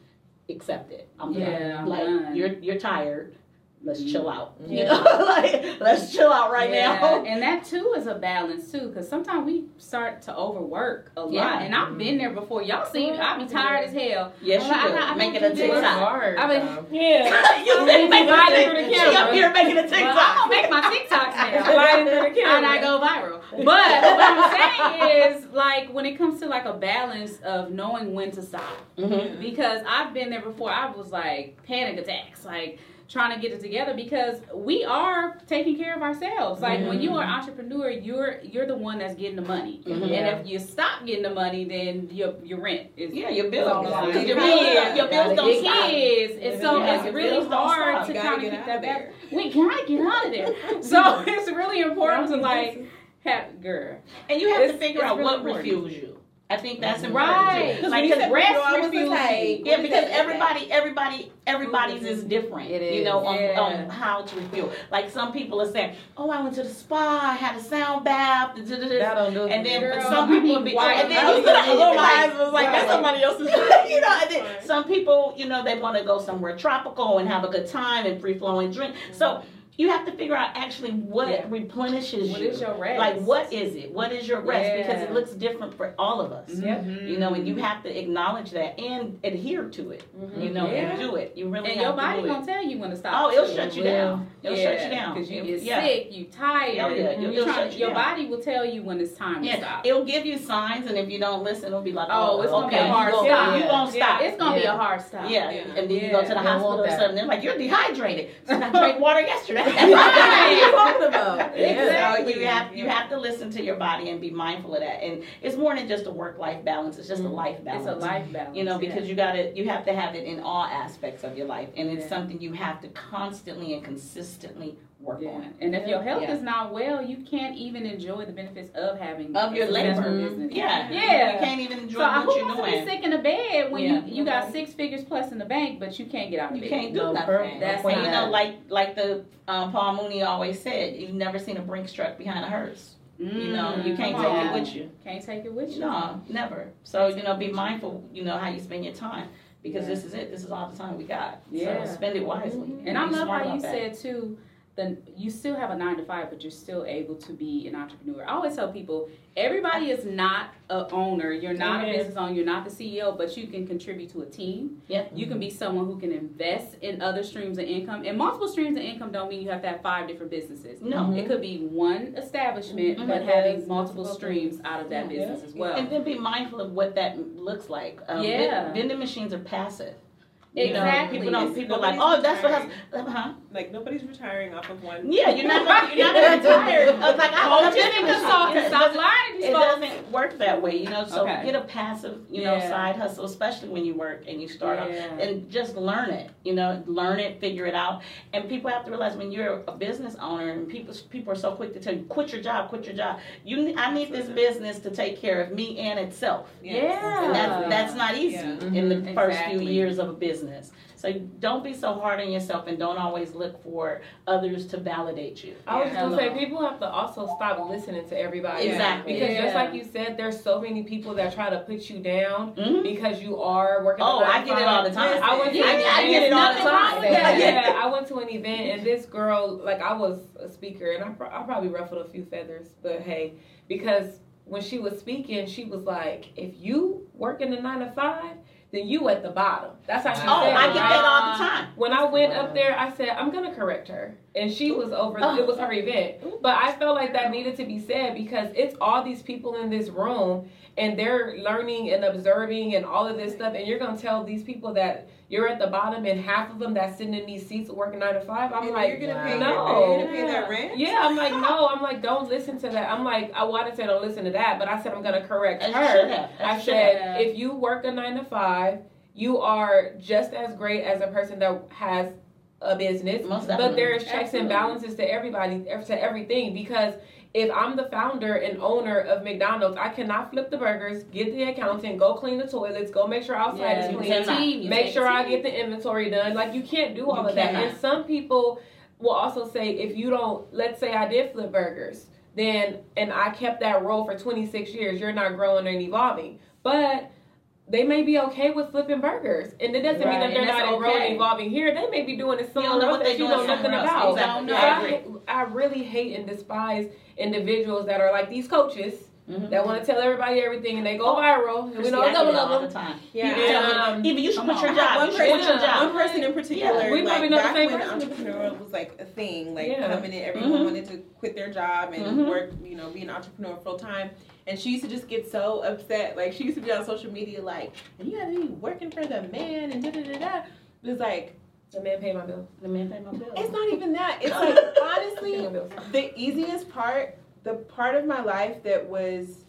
accept it. I'm Yeah, done. I'm like done. you're you're tired. Let's chill out. [laughs] You Yeah. know, [laughs] like let's chill out right yeah. now. [laughs] And that too is a balance too, because sometimes we start to overwork a lot. Yeah. And I've been there before. Y'all see, I be tired as hell. Yes, I'm you like, I do. got- I Make it a. TikTok. hard. I mean- though. Yeah. you Sliding make through it the She up camera. here making a Well, TikTok. I'm gonna make my TikToks now. Sliding through the camera. and I go viral. But what I'm saying is, like, when it comes to like a balance of knowing when to stop, Mhm. because I've been there before. I was like panic attacks, like trying to get it together because we are taking care of ourselves. Like when you are an entrepreneur, you're you're the one that's getting the money, Mhm. and if you stop getting the money, then your your rent is Yeah, your bills. all Your bills, Your bills don't is. And so Yeah, it's your really hard to kind of get keep that back. We gotta get out of there. [laughs] So it's really important to like have girl. And you have to figure out really what important. refuels you. I think that's. Right. too. Because Like, when you 'cause said rest refuel, I was refuels just like. Yeah, because that? everybody, everybody, everybody's is mm-hmm. different. It You know, is. on, Yeah. on how to refuel. Like some people are saying, "Oh, I went to the spa, I had a sound bath." da, da, da, da." That don't do And then me. Girl, some people would be, white and then light. you could have little Right. eyes was like, "That's Right. somebody else's." [laughs] you know, and then some people, you know, they want to go somewhere tropical and have a good time and free flowing drink. So mm-hmm. You have to figure out actually what Yeah. replenishes What you. is your rest? Like, what is it? What is your rest? Because it looks different for all of us. Mhm. You know, and you have to acknowledge that and adhere to it. You know, Yeah. and do it. You really and have your to body do it. gonna tell you when to stop. Oh, it'll too. shut you down. It'll shut you down. because you It- get yeah. sick, you tired. Oh, yeah. you It'll trying- you your down. body will tell you when it's time to stop. it'll give you signs, and if you don't listen, it'll be like, Oh, oh, it's gonna okay, be a hard you stop. Gonna, you Yeah. gonna stop. It's gonna be a hard stop. yeah. Yeah. and then you go to the hospital or that. something. They're like, you're dehydrated. So [laughs] I drank water yesterday. [laughs] Right. What are you talking about? [laughs] Exactly. You have you have to listen to your body and be mindful of that. And it's more than just a work life balance. It's just a mm. life balance. It's a life balance. You know, yeah. because you got to you have to have it in all aspects of your life, and it's Yeah. something you have to constantly and consistently work Yeah. on. And if your health Yeah. is not well, you can't even enjoy the benefits of having Of your a successful labor. business. Yeah, Yeah. You can't even enjoy So what who you're wants to be sick in the bed when Yeah. you, you got six figures plus in the bank, but you can't get out of You bed? can't do No, nothing. perfect. That's and you know, like like the um, Paul Mooney always said, you've never seen a Brinks truck behind a hearse. You know, you can't Mm, take come it with you. Can't take it with you. No, never. So you know, be mindful. You know how you spend your time because Yeah. this is it. This is all the time we got. Yeah. So spend it wisely. And I love how you that. said too, the you still have a nine to five, but you're still able to be an entrepreneur. I always tell people, everybody is not a owner. You're not Amen. a business owner. You're not the CEO, but you can contribute to a team. Yeah. You can be someone who can invest in other streams of income. And multiple streams of income don't mean you have to have five different businesses. No. It could be one establishment, Mhm. but having multiple multiple streams out of that Yeah. business as well. And then be mindful of what that looks like. Um, Yeah. vending machines are passive. You know, Exactly. people don't. People are like, oh, that's what. retiring. Has, huh? Like nobody's retiring off of one. Yeah, you're not. Gonna, you're not going [laughs] to retire. I was like, I want a Coaching vending and machine. consulting. Yeah, it Stop doesn't- lying It these folks. doesn't work that way, you know. So Okay. get a passive, you know, Yeah. side hustle, especially when you work and you start off. Yeah. and just learn it you know learn it figure it out and people have to realize when you're a business owner and people people are so quick to tell you quit your job quit your job you ne- i need this business to take care of me and itself Yeah. and that's that's not easy Yeah. in the first few years of a business so don't be so hard on yourself and don't always look for others to validate you I was gonna say people have to also stop listening to everybody. Exactly. Because just like you said, there's so many people that try to put you down Mhm. because you are working. oh nine i to get it all the time I went to I, an I event- get it all the time yeah, [laughs] I went to an event and this girl, like I was a speaker and I, pro- I probably ruffled a few feathers, but hey, because when she was speaking, she was like, if you work in the nine to five, then you at the bottom. That's how she oh said. i get right? that all the time When I went up there, I said, I'm gonna correct her. And she was over Oh. it was her event. Oh. But I felt like that needed to be said because it's all these people in this room and they're learning and observing and all of this stuff and you're gonna tell these people that you're at the bottom and half of them that's sitting in these seats working nine to five. I'm And like, you're gonna pay. no. You're gonna pay that rent. yeah, I'm like, no, I'm like, don't listen to that. I'm like, I wanted to say don't listen to that, but I said I'm gonna correct you her. I said, have. if you work a nine to five, you are just as great as a person that has a business. But there is checks Absolutely. and balances to everybody, to everything. Because if I'm the founder and owner of McDonald's, I cannot flip the burgers, get the accountant, go clean the toilets, go make sure outside Yeah, is clean, team, make sure I get the inventory done. Like you can't do all You of that. And some people will also say, if you don't, let's say I did flip burgers, then and I kept that role for 26 years, you're not growing and evolving. But they may be okay with flipping burgers, and it doesn't mean that they're not okay. and evolving here. They may be doing it somewhere else that you know nothing about. Exactly. I I. I really hate and despise individuals that are like these coaches Mhm. that want to tell everybody everything and they go viral. And we know I a couple of them. the time. Yeah. People tell me, Um, even you should put your job. One You should quit your person, job. one person in particular, Yeah, we like probably know the back same when person. entrepreneurial was like a thing, like Yeah. coming in, everyone Mhm. wanted to quit their job and Mhm. work, you know, be an entrepreneur full time. And she used to just get so upset. Like she used to be on social media, like, "And you gotta be working for the man and da da da da." It was like, The man paid my bill. The man paid my bill. it's not even that. It's [laughs] like honestly, the easiest part, the part of my life that was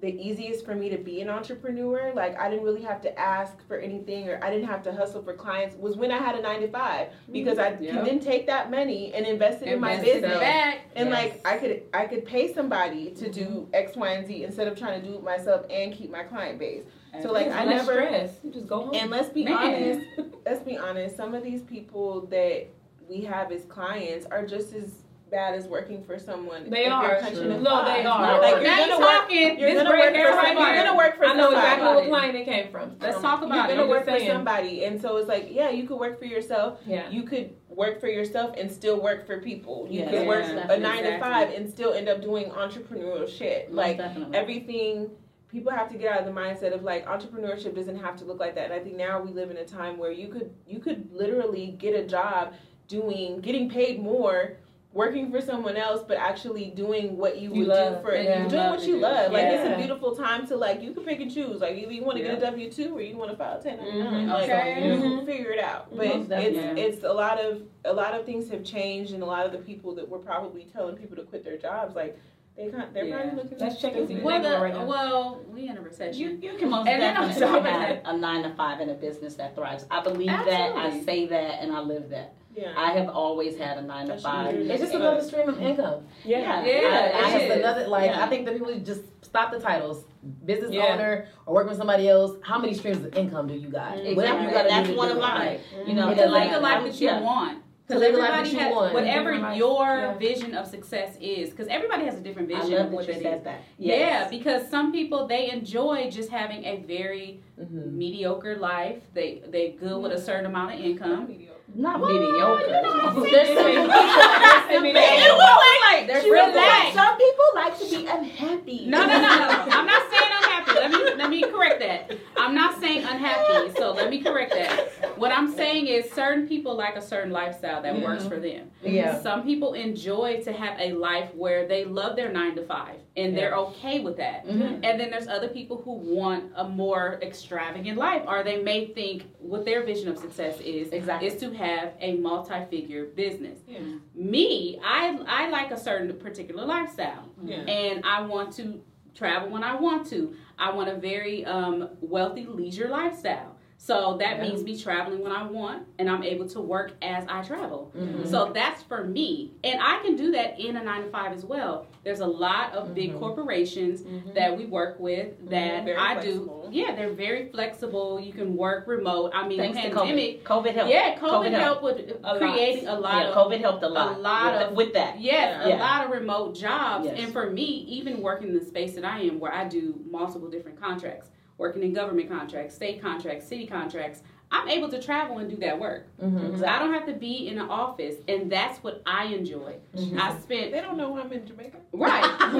the easiest for me to be an entrepreneur, like I didn't really have to ask for anything or I didn't have to hustle for clients, was when I had a nine to five mm-hmm. because I Yep. can then take that money and invest it in my business. back. And Yes. like I could I could pay somebody to do mm-hmm. X, Y, and Z instead of trying to do it myself and keep my client base. So like I never stress. You just go home. and let's be Man. honest, [laughs] let's be honest, some of these people that we have as clients are just as bad as working for someone. They if you're are. No, they are. Like you're now gonna you work. talking. You're gonna work for right somebody. You're gonna work for I know somebody. exactly what client it came from. Let's So, talk about You're gonna I'm work for saying. somebody, and so it's like, yeah, you could work for yourself. Yeah. You could work for yourself and still work for people. You Yes. could work Yeah, a nine to five and still end up doing entrepreneurial shit. Most Like definitely. everything people have to get out of the mindset of like entrepreneurship doesn't have to look like that and i think now we live in a time where you could you could literally get a job doing getting paid more working for someone else, but actually doing what you, You would love, do for yeah. doing what you do. love. Like it's a beautiful time to like you can pick and choose. Like either you want to get a W two or you want to file ten ninety nine. Mhm. Like Okay. you Mhm. figure it out. But Most it's it's a lot of a lot of things have changed, and a lot of the people that were probably telling people to quit their jobs, like they can't. They're Yeah. probably looking. Let's check and see Well, the, right well, we in a recession. You, you can most And definitely have a nine to five in a business that thrives. I believe that, I say that, and I live that. Yeah. I have always had a nine to five. It's just another stream of income. Yeah, Yeah, I- it I It's just another like Yeah. I think that people just stop the titles. Business Yeah. owner or working with somebody else. How many streams of income do you got? Exactly. Whatever you got to That's do to one do of it mine. right. You know, to live matter. the life that you Yeah. want. To Because live the life everybody that you has want. whatever Different life. your Yeah. vision of success is. Because everybody has a different I vision love of that what you that said is. that. Yeah, because some people they enjoy just having a very Mhm. mediocre life. They they good with a certain amount of income. Not Well, mediocre. you know, There's some people. [laughs] There's some You people. won't like There's Relax. Some people like to be unhappy. No, no, no, no. I'm not saying unhappy. Let me let me correct that. I'm not saying unhappy. So let me correct that. What I'm saying is certain people like a certain lifestyle that works for them. Yeah. Some people enjoy to have a life where they love their nine to five and they're okay with that. Mhm. And then there's other people who want a more extravagant life, or they may think what their vision of success is Exactly. is to have a multi-figure business. Yeah. Me, I I like a certain particular lifestyle, Yeah. and I want to travel when I want to. I want a very um, wealthy leisure lifestyle. So that Yeah. means me traveling when I want, and I'm able to work as I travel. Mhm. So that's for me. And I can do that in a nine to five as well. There's a lot of big Mhm. corporations mm-hmm. that we work with mm-hmm. that Very I flexible. do. Yeah, they're very flexible. You can work remote. I mean, Thanks to pandemic. COVID. COVID helped. Yeah, COVID, COVID helped with uh, A lot. creating a lot yeah, of COVID helped a lot. a lot with, of- with that. Yes, Yeah. a lot of remote jobs. Yes. And for me, even working in the space that I am, where I do multiple different contracts, working in government contracts, state contracts, city contracts, I'm able to travel and do that work. Mhm. So I don't have to be in an office, and that's what I enjoy. Mhm. I spent They don't know I'm in Jamaica. right. [laughs] I'm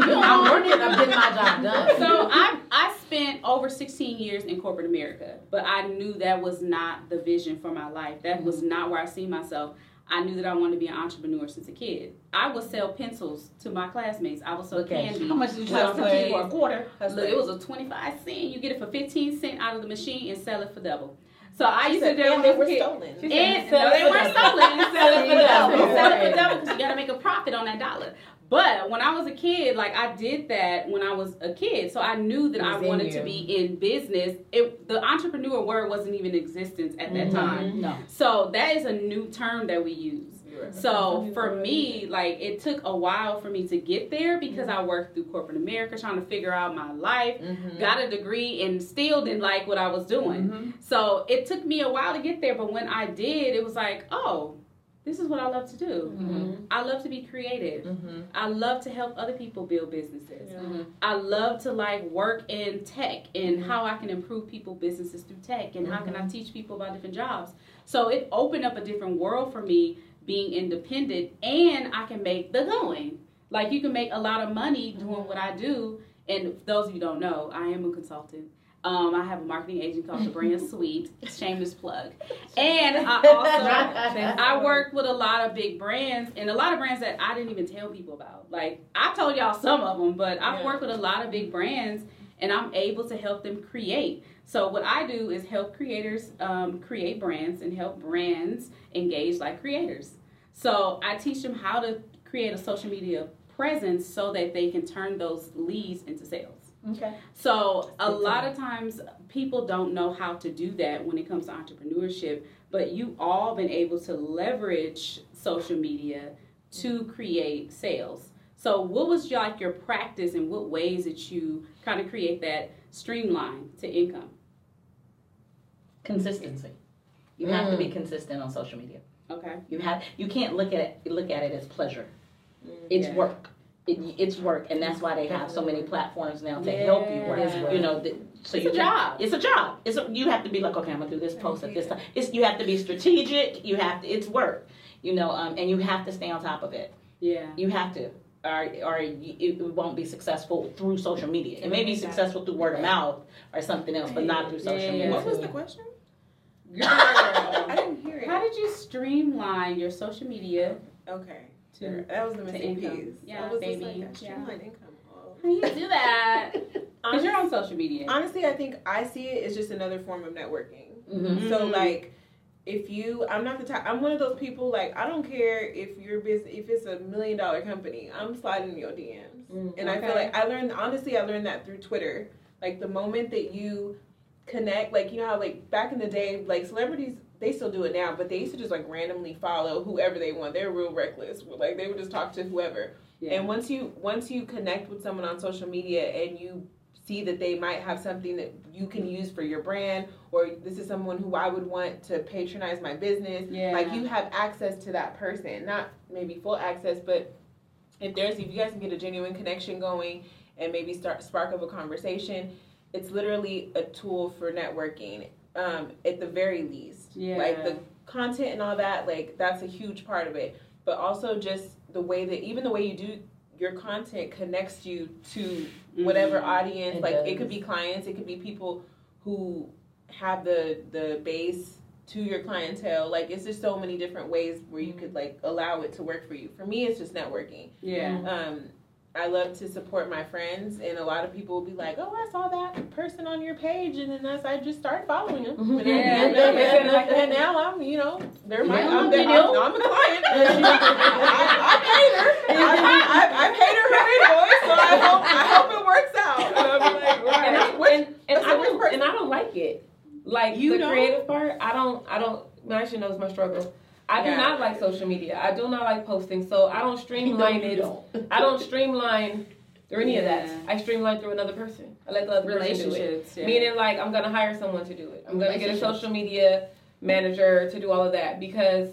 working. I'm getting my job done. So I I spent over 16 years in corporate America, but I knew that was not the vision for my life. That was not where I see myself. I knew that I wanted to be an entrepreneur since a kid. I would sell pencils to my classmates. I would sell Look at candy. How much did you sell for for a quarter? Look, it was a 25 cent. You get it for 15 cent out of the machine and sell it for double. So I She used to said, do it they were a kid. stolen. And Sell no, they weren't double. stolen. Sell it for double. double. Sell it for double because you got to make a profit on that dollar. But when I was a kid, like I did that when I was a kid, so I knew that I was in wanted to be in business. It the entrepreneur word wasn't even in existence at that Mhm. time. No. So that is a new term that we use. So for me, like it took a while for me to get there because I worked through corporate America trying to figure out my life, Mhm. got a degree, and still didn't like what I was doing. Mhm. So it took me a while to get there, but when I did, it was like, oh, this is what I love to do. Mm-hmm. I love to be creative. Mhm. I love to help other people build businesses. Mhm. I love to like work in tech and Mhm. how I can improve people businesses through tech and how can I Mhm. teach people about different jobs. So it opened up a different world for me being independent and I can make the going. Like you can make a lot of money doing what I do. And those of you who don't know, I am a consultant. Um, I have a marketing agent called The Brand Suite. Shameless plug. [laughs] And I also [laughs] I work with a lot of big brands and a lot of brands that I didn't even tell people about. Like I told y'all some of them, but I've Yeah. worked with a lot of big brands and I'm able to help them create. So what I do is help creators um, create brands and help brands engage like creators. So I teach them how to create a social media presence so that they can turn those leads into sales. Okay. So a lot of times people don't know how to do that when it comes to entrepreneurship, but you've all been able to leverage social media to create sales. So what was your, like your practice and what ways that you kind of create that streamline to income? Consistency. You have to be mm. consistent on social media. Okay. You have you can't look at it look at it as pleasure. It's Yeah. work. It, it's work, and that's why they have so many platforms now to help you work. Yeah. It is work. You know, the, so It's you a can- job. It's a job. It's a, you have to be like, okay, I'm gonna do this post at this time. It's you have to be strategic. You have to. It's work. You know, um, and you have to stay on top of it. Yeah. You have to, or or it won't be successful through social media. It may be successful through word of mouth or something else, but not through social Yeah. media. What was the question? Girl, I didn't hear it. how did you streamline your social media? Okay. to that was the to missing piece. Yeah, I was baby. Just like, Yeah. streamline income. Oh. How you do that? [laughs] Because you're on social media. honestly, I think I see it as just another form of networking. Mhm. So like if you I'm not the type I'm one of those people like I don't care if your business if it's a million dollar company, I'm sliding your DMs. Mm, and I feel like I learned honestly I learned that through Twitter. Like the moment that you connect like you know how like back in the day like celebrities they still do it now, but they used to just like randomly follow whoever they want. They're real reckless. Like they would just talk to whoever. Yeah. And once you once you connect with someone on social media and you see that they might have something that you can use for your brand or this is someone who I would want to patronize my business, Yeah. like you have access to that person. Not maybe full access, but if there's if you guys can get a genuine connection going and maybe start spark of a conversation, it's literally a tool for networking. Um, at the very least. Yeah. Like the content and all that, like that's a huge part of it. But also just the way that even the way you do your content connects you to whatever Mhm. audience. It like it could be clients, it could be people who have the the base to your clientele. Like it's just so many different ways where you could like allow it to work for you. For me, it's just networking. Yeah. Um, I love to support my friends, and a lot of people will be like, "Oh, I saw that person on your page," and then as I just started following them, and, I- Yeah. and, and, now I'm, you know, they're my, Yeah, I'm, I'm the. I'm, I'm a client. [laughs] I, I paid her. I, I, I paid her her invoice, so I hope I hope it works out. And be like, and, I. Which- and, and that's I don't and I don't like it. Like You the don't? creative part, I don't I don't Miesha knows my struggle. I do Yeah. not like social media. I do not like posting, so I don't [laughs] streamline it. Don't. I don't streamline through any of that. I streamline through another person. I let the other person do it. Relationships. Yeah. Meaning, like, I'm gonna hire someone to do it. I'm gonna get a social media manager to do all of that because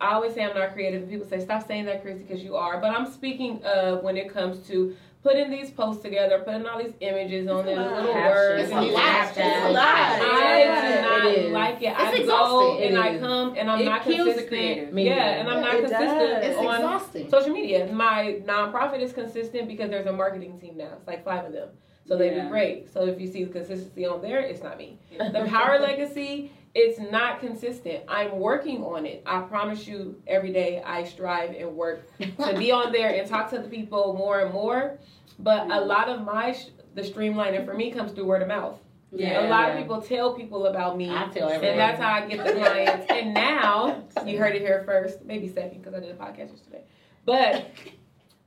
I always say I'm not creative, and people say stop saying that, Chrissy, because you are. But I'm speaking of when it comes to putting these posts together, putting all these images on there, little Captions. words. It's and a these lot. It's a lot. I Yeah, do not it is. like it. It's I go exhausting. and I come and I'm It not kills consistent. Me yeah, and I'm Yeah, not it consistent It's on exhausting. social media. My nonprofit is consistent because there's a marketing team now. It's like five of them. So they Yeah. do great. So if you see the consistency on there, it's not me. [laughs] The power legacy, it's not consistent. I'm working on it. I promise you, every day I strive and work to be on there and talk to the people more and more. But a lot of my sh- the streamlining for me comes through word of mouth. Yeah. A lot of people tell people about me. I tell everyone. And that's how I get the [laughs] clients. and now, you heard it here first, maybe second, because I did a podcast yesterday. But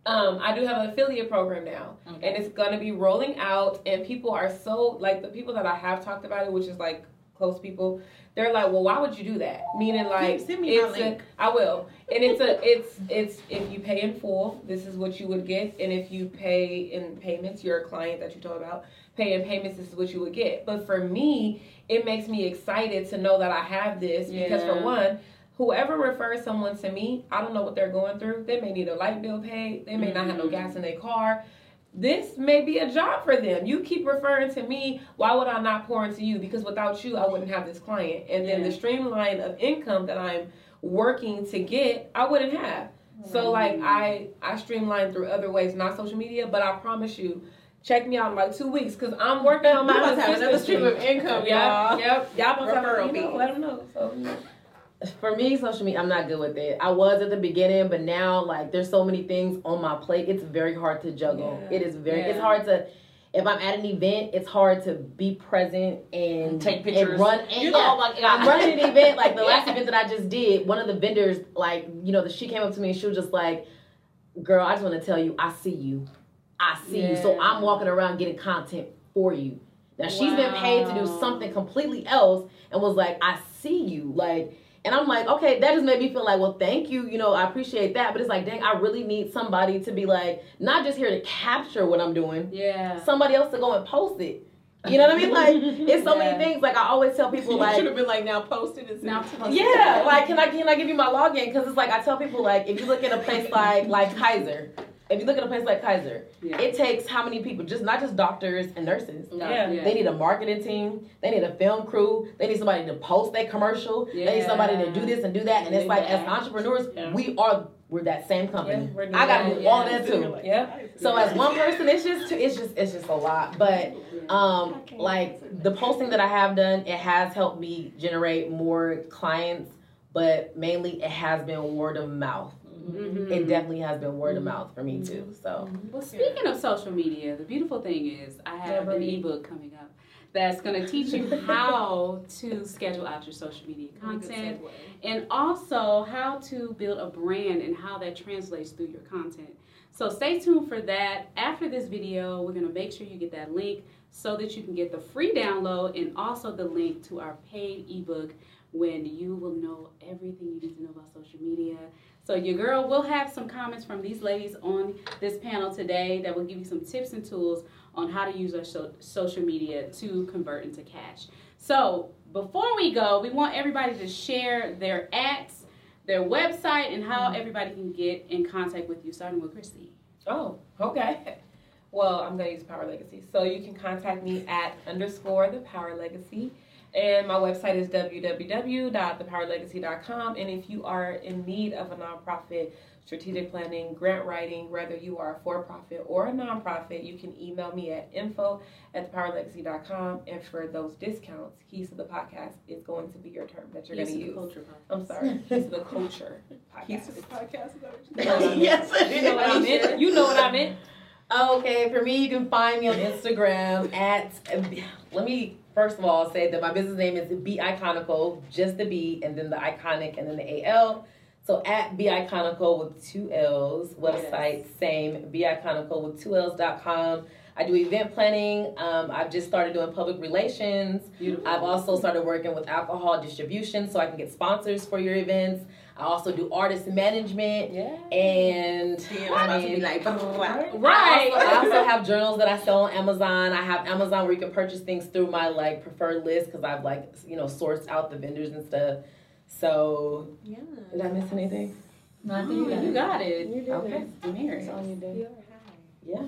um, I do have an affiliate program now, Okay. and it's going to be rolling out. And people are so, like, the people that I have talked about it, which is like close people, they're like, well, why would you do that? Meaning, like, Send me it's. A, I will. And it's a, it's, it's, if you pay in full, this is what you would get. And if you pay in payments, you're a client that you told about, pay in payments, this is what you would get. But for me, it makes me excited to know that I have this because for one, whoever refers someone to me, I don't know what they're going through. They may need a light bill paid. They may not have no Mhm. gas in their car. This may be a job for them. You keep referring to me. Why would I not pour into you? Because without you, I wouldn't have this client. And then Yeah. the streamline of income that I'm working to get, I wouldn't have. So like I I streamline through other ways, not social media, but I promise you, check me out in like two weeks because I'm working on my to have another stream of income, y'all. yep, y'all must have Referral you know, let them know. So For me, social media, I'm not good with it. I was at the beginning, but now, like, there's so many things on my plate. It's very hard to juggle. Yeah. It is very. It's hard to. If I'm at an event, it's hard to be present and Take pictures. And run. And You yeah, know, like, I'm running an event. Like the [laughs] last Yeah. event that I just did, one of the vendors, like, you know, she came up to me and she was just like, "Girl, I just want to tell you, I see you. I see you. So I'm walking around getting content for you." Now she's been paid to do something completely else, and was like, "I see you." Like. And I'm like, okay, that just made me feel like, well, thank you. You know, I appreciate that. But it's like, dang, I really need somebody to be like, not just here to capture what I'm doing, Yeah. somebody else to go and post it. You know what I mean? Like, [laughs] it's so Yeah. many things. Like, I always tell people, like, You like, should have been like now posted and Now sent- post yeah, like, can I can I give you my login? Because it's like I tell people, like, if you look at a place like like Kaiser, if you look at a place like Kaiser, Yeah. it takes how many people? Just not just doctors and nurses. No. Yeah. They need a marketing team. They need a film crew. They need somebody to post their commercial. They need somebody to do this and do that. And it's like as entrepreneurs, Yeah. we are we're that same company. Yeah, I got to that, do all of yeah. that too. yeah. So as one person, it's just it's just it's just a lot. But um, like the posting that I have done, it has helped me generate more clients. But mainly, it has been word of mouth. Mhm. it definitely has been word of mouth for me too. So Well, speaking of social media, the beautiful thing is I have an ebook coming up that's going to teach you [laughs] how to schedule out your social media content and also how to build a brand and how that translates through your content. So stay tuned for that. After this video, we're going to make sure you get that link so that you can get the free download and also the link to our paid ebook when you will know everything you need to know about social media. So your girl will have some comments from these ladies on this panel today that will give you some tips and tools on how to use our so- social media to convert into cash. So before we go, we want everybody to share their ads, their website, and how mm-hmm. everybody can get in contact with you, starting with Christi. Oh, okay. [laughs] Well, I'm gonna use Power Legacy. So you can contact me at underscore the Power Legacy. And my website is www.thepowerlegacy.com. And if you are in need of a nonprofit strategic planning, grant writing, whether you are a for profit or a nonprofit, you can email me at info at thepowerlegacy.com. And for those discounts, Keys to the Podcast is going to be your term that you're going to to the use. Culture I'm sorry, Keys to the Culture [laughs] Podcast. Keys to the podcast. Is that what you You know what I meant? yes, You know what I meant? You know what I meant? Okay, for me, you can find me on Instagram at. Let me first of all say that my business name is Be Iconical, just the B, and then the iconic, and then the AL. So at Be Iconical with two L's. Website same. Be Iconical with two L's dot com. I do event planning. Um, I've just started doing public relations. Beautiful. I've also started working with alcohol distribution, so I can get sponsors for your events. I also do artist management, Yeah. and Damn, I I'm about to mean- be like, Right. I also have journals that I sell on Amazon. I have Amazon where you can purchase things through my like preferred list because I've like you know sourced out the vendors and stuff. So yeah. did I miss anything? No, I think you, you got it. got it. You did Okay. it. Damaris. All you did. Yeah.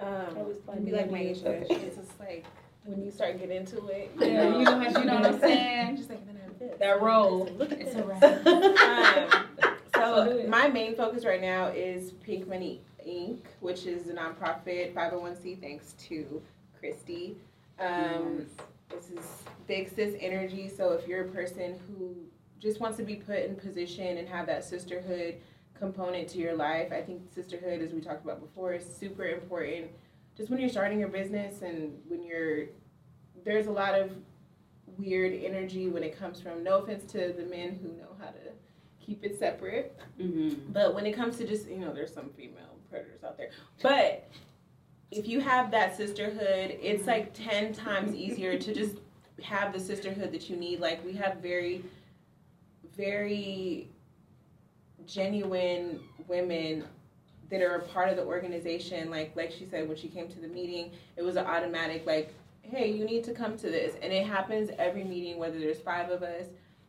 Um, Always fun be like have you. Miesha. It's just like when you start getting into it. Yeah, you know how she you know what I'm [laughs] saying? Just like then I have this. That role. Look at It's this. um, [laughs] So do so it. my main focus right now is Pink Money Inc., which is a nonprofit 501c. Thanks to Christi. Um, This is big sis energy. So if you're a person who just wants to be put in position and have that sisterhood component to your life, I think sisterhood, as we talked about before, is super important. Just when you're starting your business and when you're there's a lot of weird energy when it comes from no offense to the men who know how to keep it separate Mm-hmm. but when it comes to just you know there's some female predators out there. But if you have that sisterhood it's like 10 times easier to just have the sisterhood that you need. Like we have very very genuine women that are a part of the organization. Like like she said when she came to the meeting it was an automatic like hey you need to come to this and it happens every meeting whether there's five of us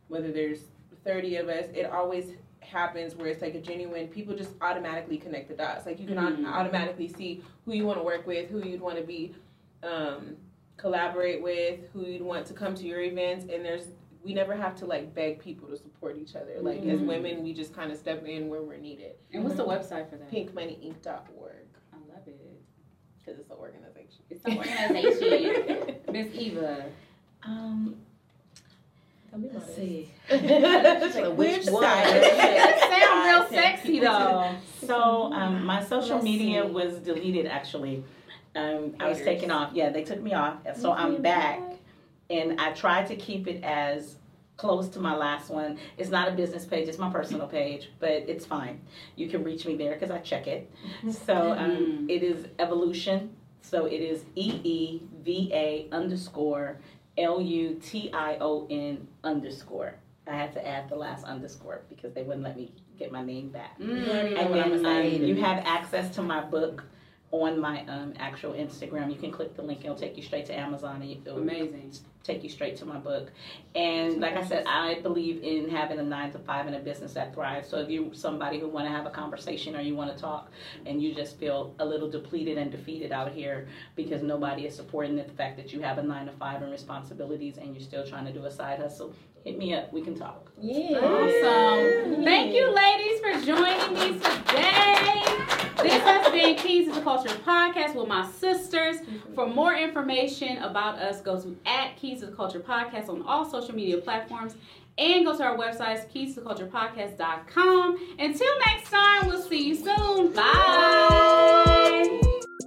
whether there's 30 of us it always happens where it's like a genuine people just automatically connect the dots like you can Mhm. automatically see who you want to work with who you'd want to be um, collaborate with who you'd want to come to your events and there's we never have to like beg people to support each other like as Mhm. women we just kind of step in where we're needed And what's the website for that? pinkmoneyinc.org I love it. because it's an organization It's an organization. [laughs] Miss Eva. Um, Don't be let's modest. see. So [laughs] which Which one? side? [laughs] Sound real sexy though. So um, my social Let's media see. was deleted actually. Um, I was taken off. Yeah, they took me off. So I'm back, and I tried to keep it as close to my last one. It's not a business page; it's my personal page, but it's fine. You can reach me there because I check it. So um, it is evolution. So it is E E V A underscore L U T I O N underscore. I had to add the last underscore because they wouldn't let me get my name back. Mm. And then um, you have access to my book on my um, actual Instagram. You can click the link; it'll take you straight to Amazon, and it'll Amazing. Take you straight to my book. And like I said, I believe in having a nine to five in a business that thrives. So if you're somebody who want to have a conversation or you want to talk, and you just feel a little depleted and defeated out here because nobody is supporting the fact that you have a nine to five and responsibilities, and you're still trying to do a side hustle, hit me up. We can talk. Yeah. Awesome. Yeah. Thank you, ladies, for joining me today. This has been Keys to the Culture podcast with my sisters. For more information about us, go to at Keys to the Culture podcast on all social media platforms and go to our website, keys to culture podcast.com. Until next time, we'll see you soon. Bye. Bye.